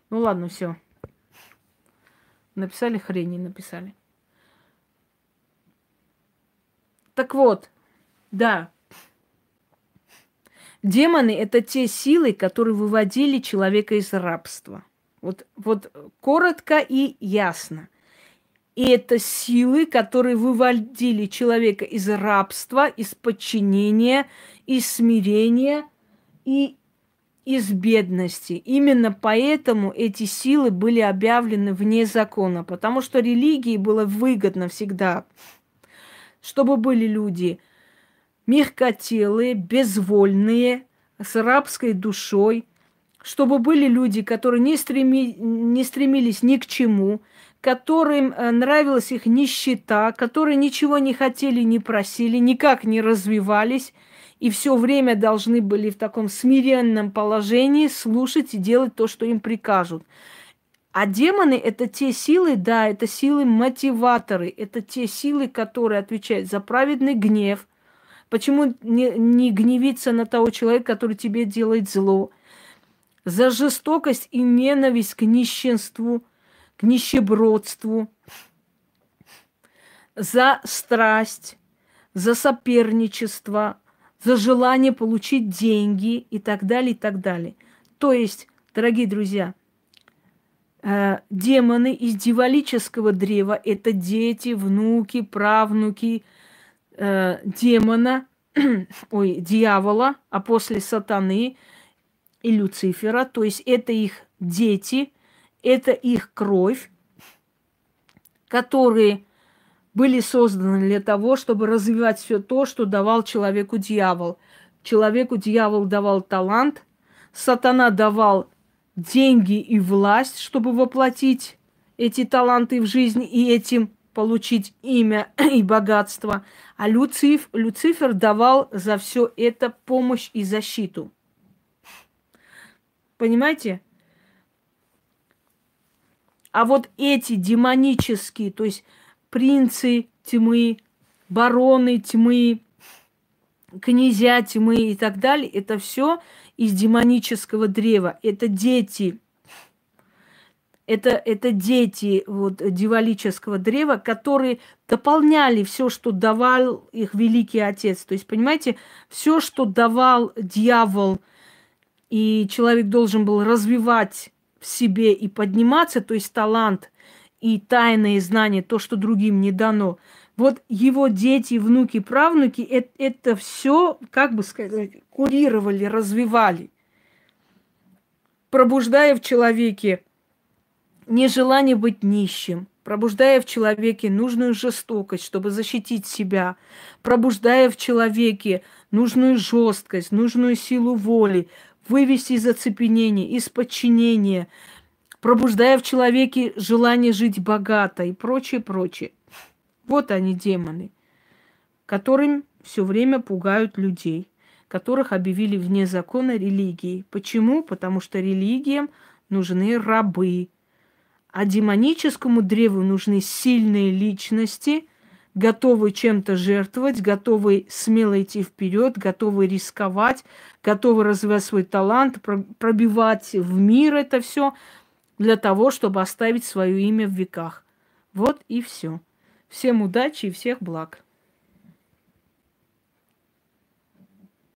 ладно, все. Написали хрени, написали. Так вот, да. Демоны – это те силы, которые выводили человека из рабства. Вот, вот коротко и ясно. И это силы, которые выводили человека из рабства, из подчинения, из смирения и из бедности. Именно поэтому эти силы были объявлены вне закона, потому что религии было выгодно всегда, чтобы были люди мягкотелые, безвольные, с рабской душой, чтобы были люди, которые не, стреми, не стремились ни к чему, которым э, нравилась их нищета, которые ничего не хотели, не просили, никак не развивались – и все время должны были в таком смиренном положении слушать и делать то, что им прикажут. А демоны – это те силы, да, это силы мотиваторы, это те силы, которые отвечают за праведный гнев. Почему не, не гневиться на того человека, который тебе делает зло? За жестокость и ненависть к нищенству, к нищебродству, за страсть, за соперничество, за желание получить деньги и так далее, и так далее. То есть, дорогие друзья, э, демоны из дьяволического древа – это дети, внуки, правнуки э, демона, <clears throat> ой, дьявола, а после сатаны и Люцифера. То есть это их дети, это их кровь, которые были созданы для того, чтобы развивать все то, что давал человеку дьявол. Человеку дьявол давал талант, сатана давал деньги и власть, чтобы воплотить эти таланты в жизнь и этим получить имя и богатство. А Люциф, Люцифер давал за все это помощь и защиту. Понимаете? А вот эти демонические, то есть принцы тьмы, бароны тьмы, князья тьмы и так далее, это все из демонического древа. Это дети. Это, это дети вот, дьяволического древа, которые дополняли все, что давал их великий отец. То есть, понимаете, все, что давал дьявол, и человек должен был развивать в себе и подниматься, то есть талант, и тайные знания, то, что другим не дано. Вот его дети, внуки, правнуки это, это все, как бы сказать, курировали, развивали, пробуждая в человеке нежелание быть нищим, пробуждая в человеке нужную жестокость, чтобы защитить себя, пробуждая в человеке нужную жесткость, нужную силу воли, вывести из оцепенения, из подчинения, пробуждая в человеке желание жить богато и прочее, прочее. Вот они, демоны, которым все время пугают людей, которых объявили вне закона религии. Почему? Потому что религиям нужны рабы. А демоническому древу нужны сильные личности, готовые чем-то жертвовать, готовые смело идти вперед, готовые рисковать, готовые развивать свой талант, пробивать в мир это все для того, чтобы оставить свое имя в веках. Вот и все. Всем удачи и всех благ.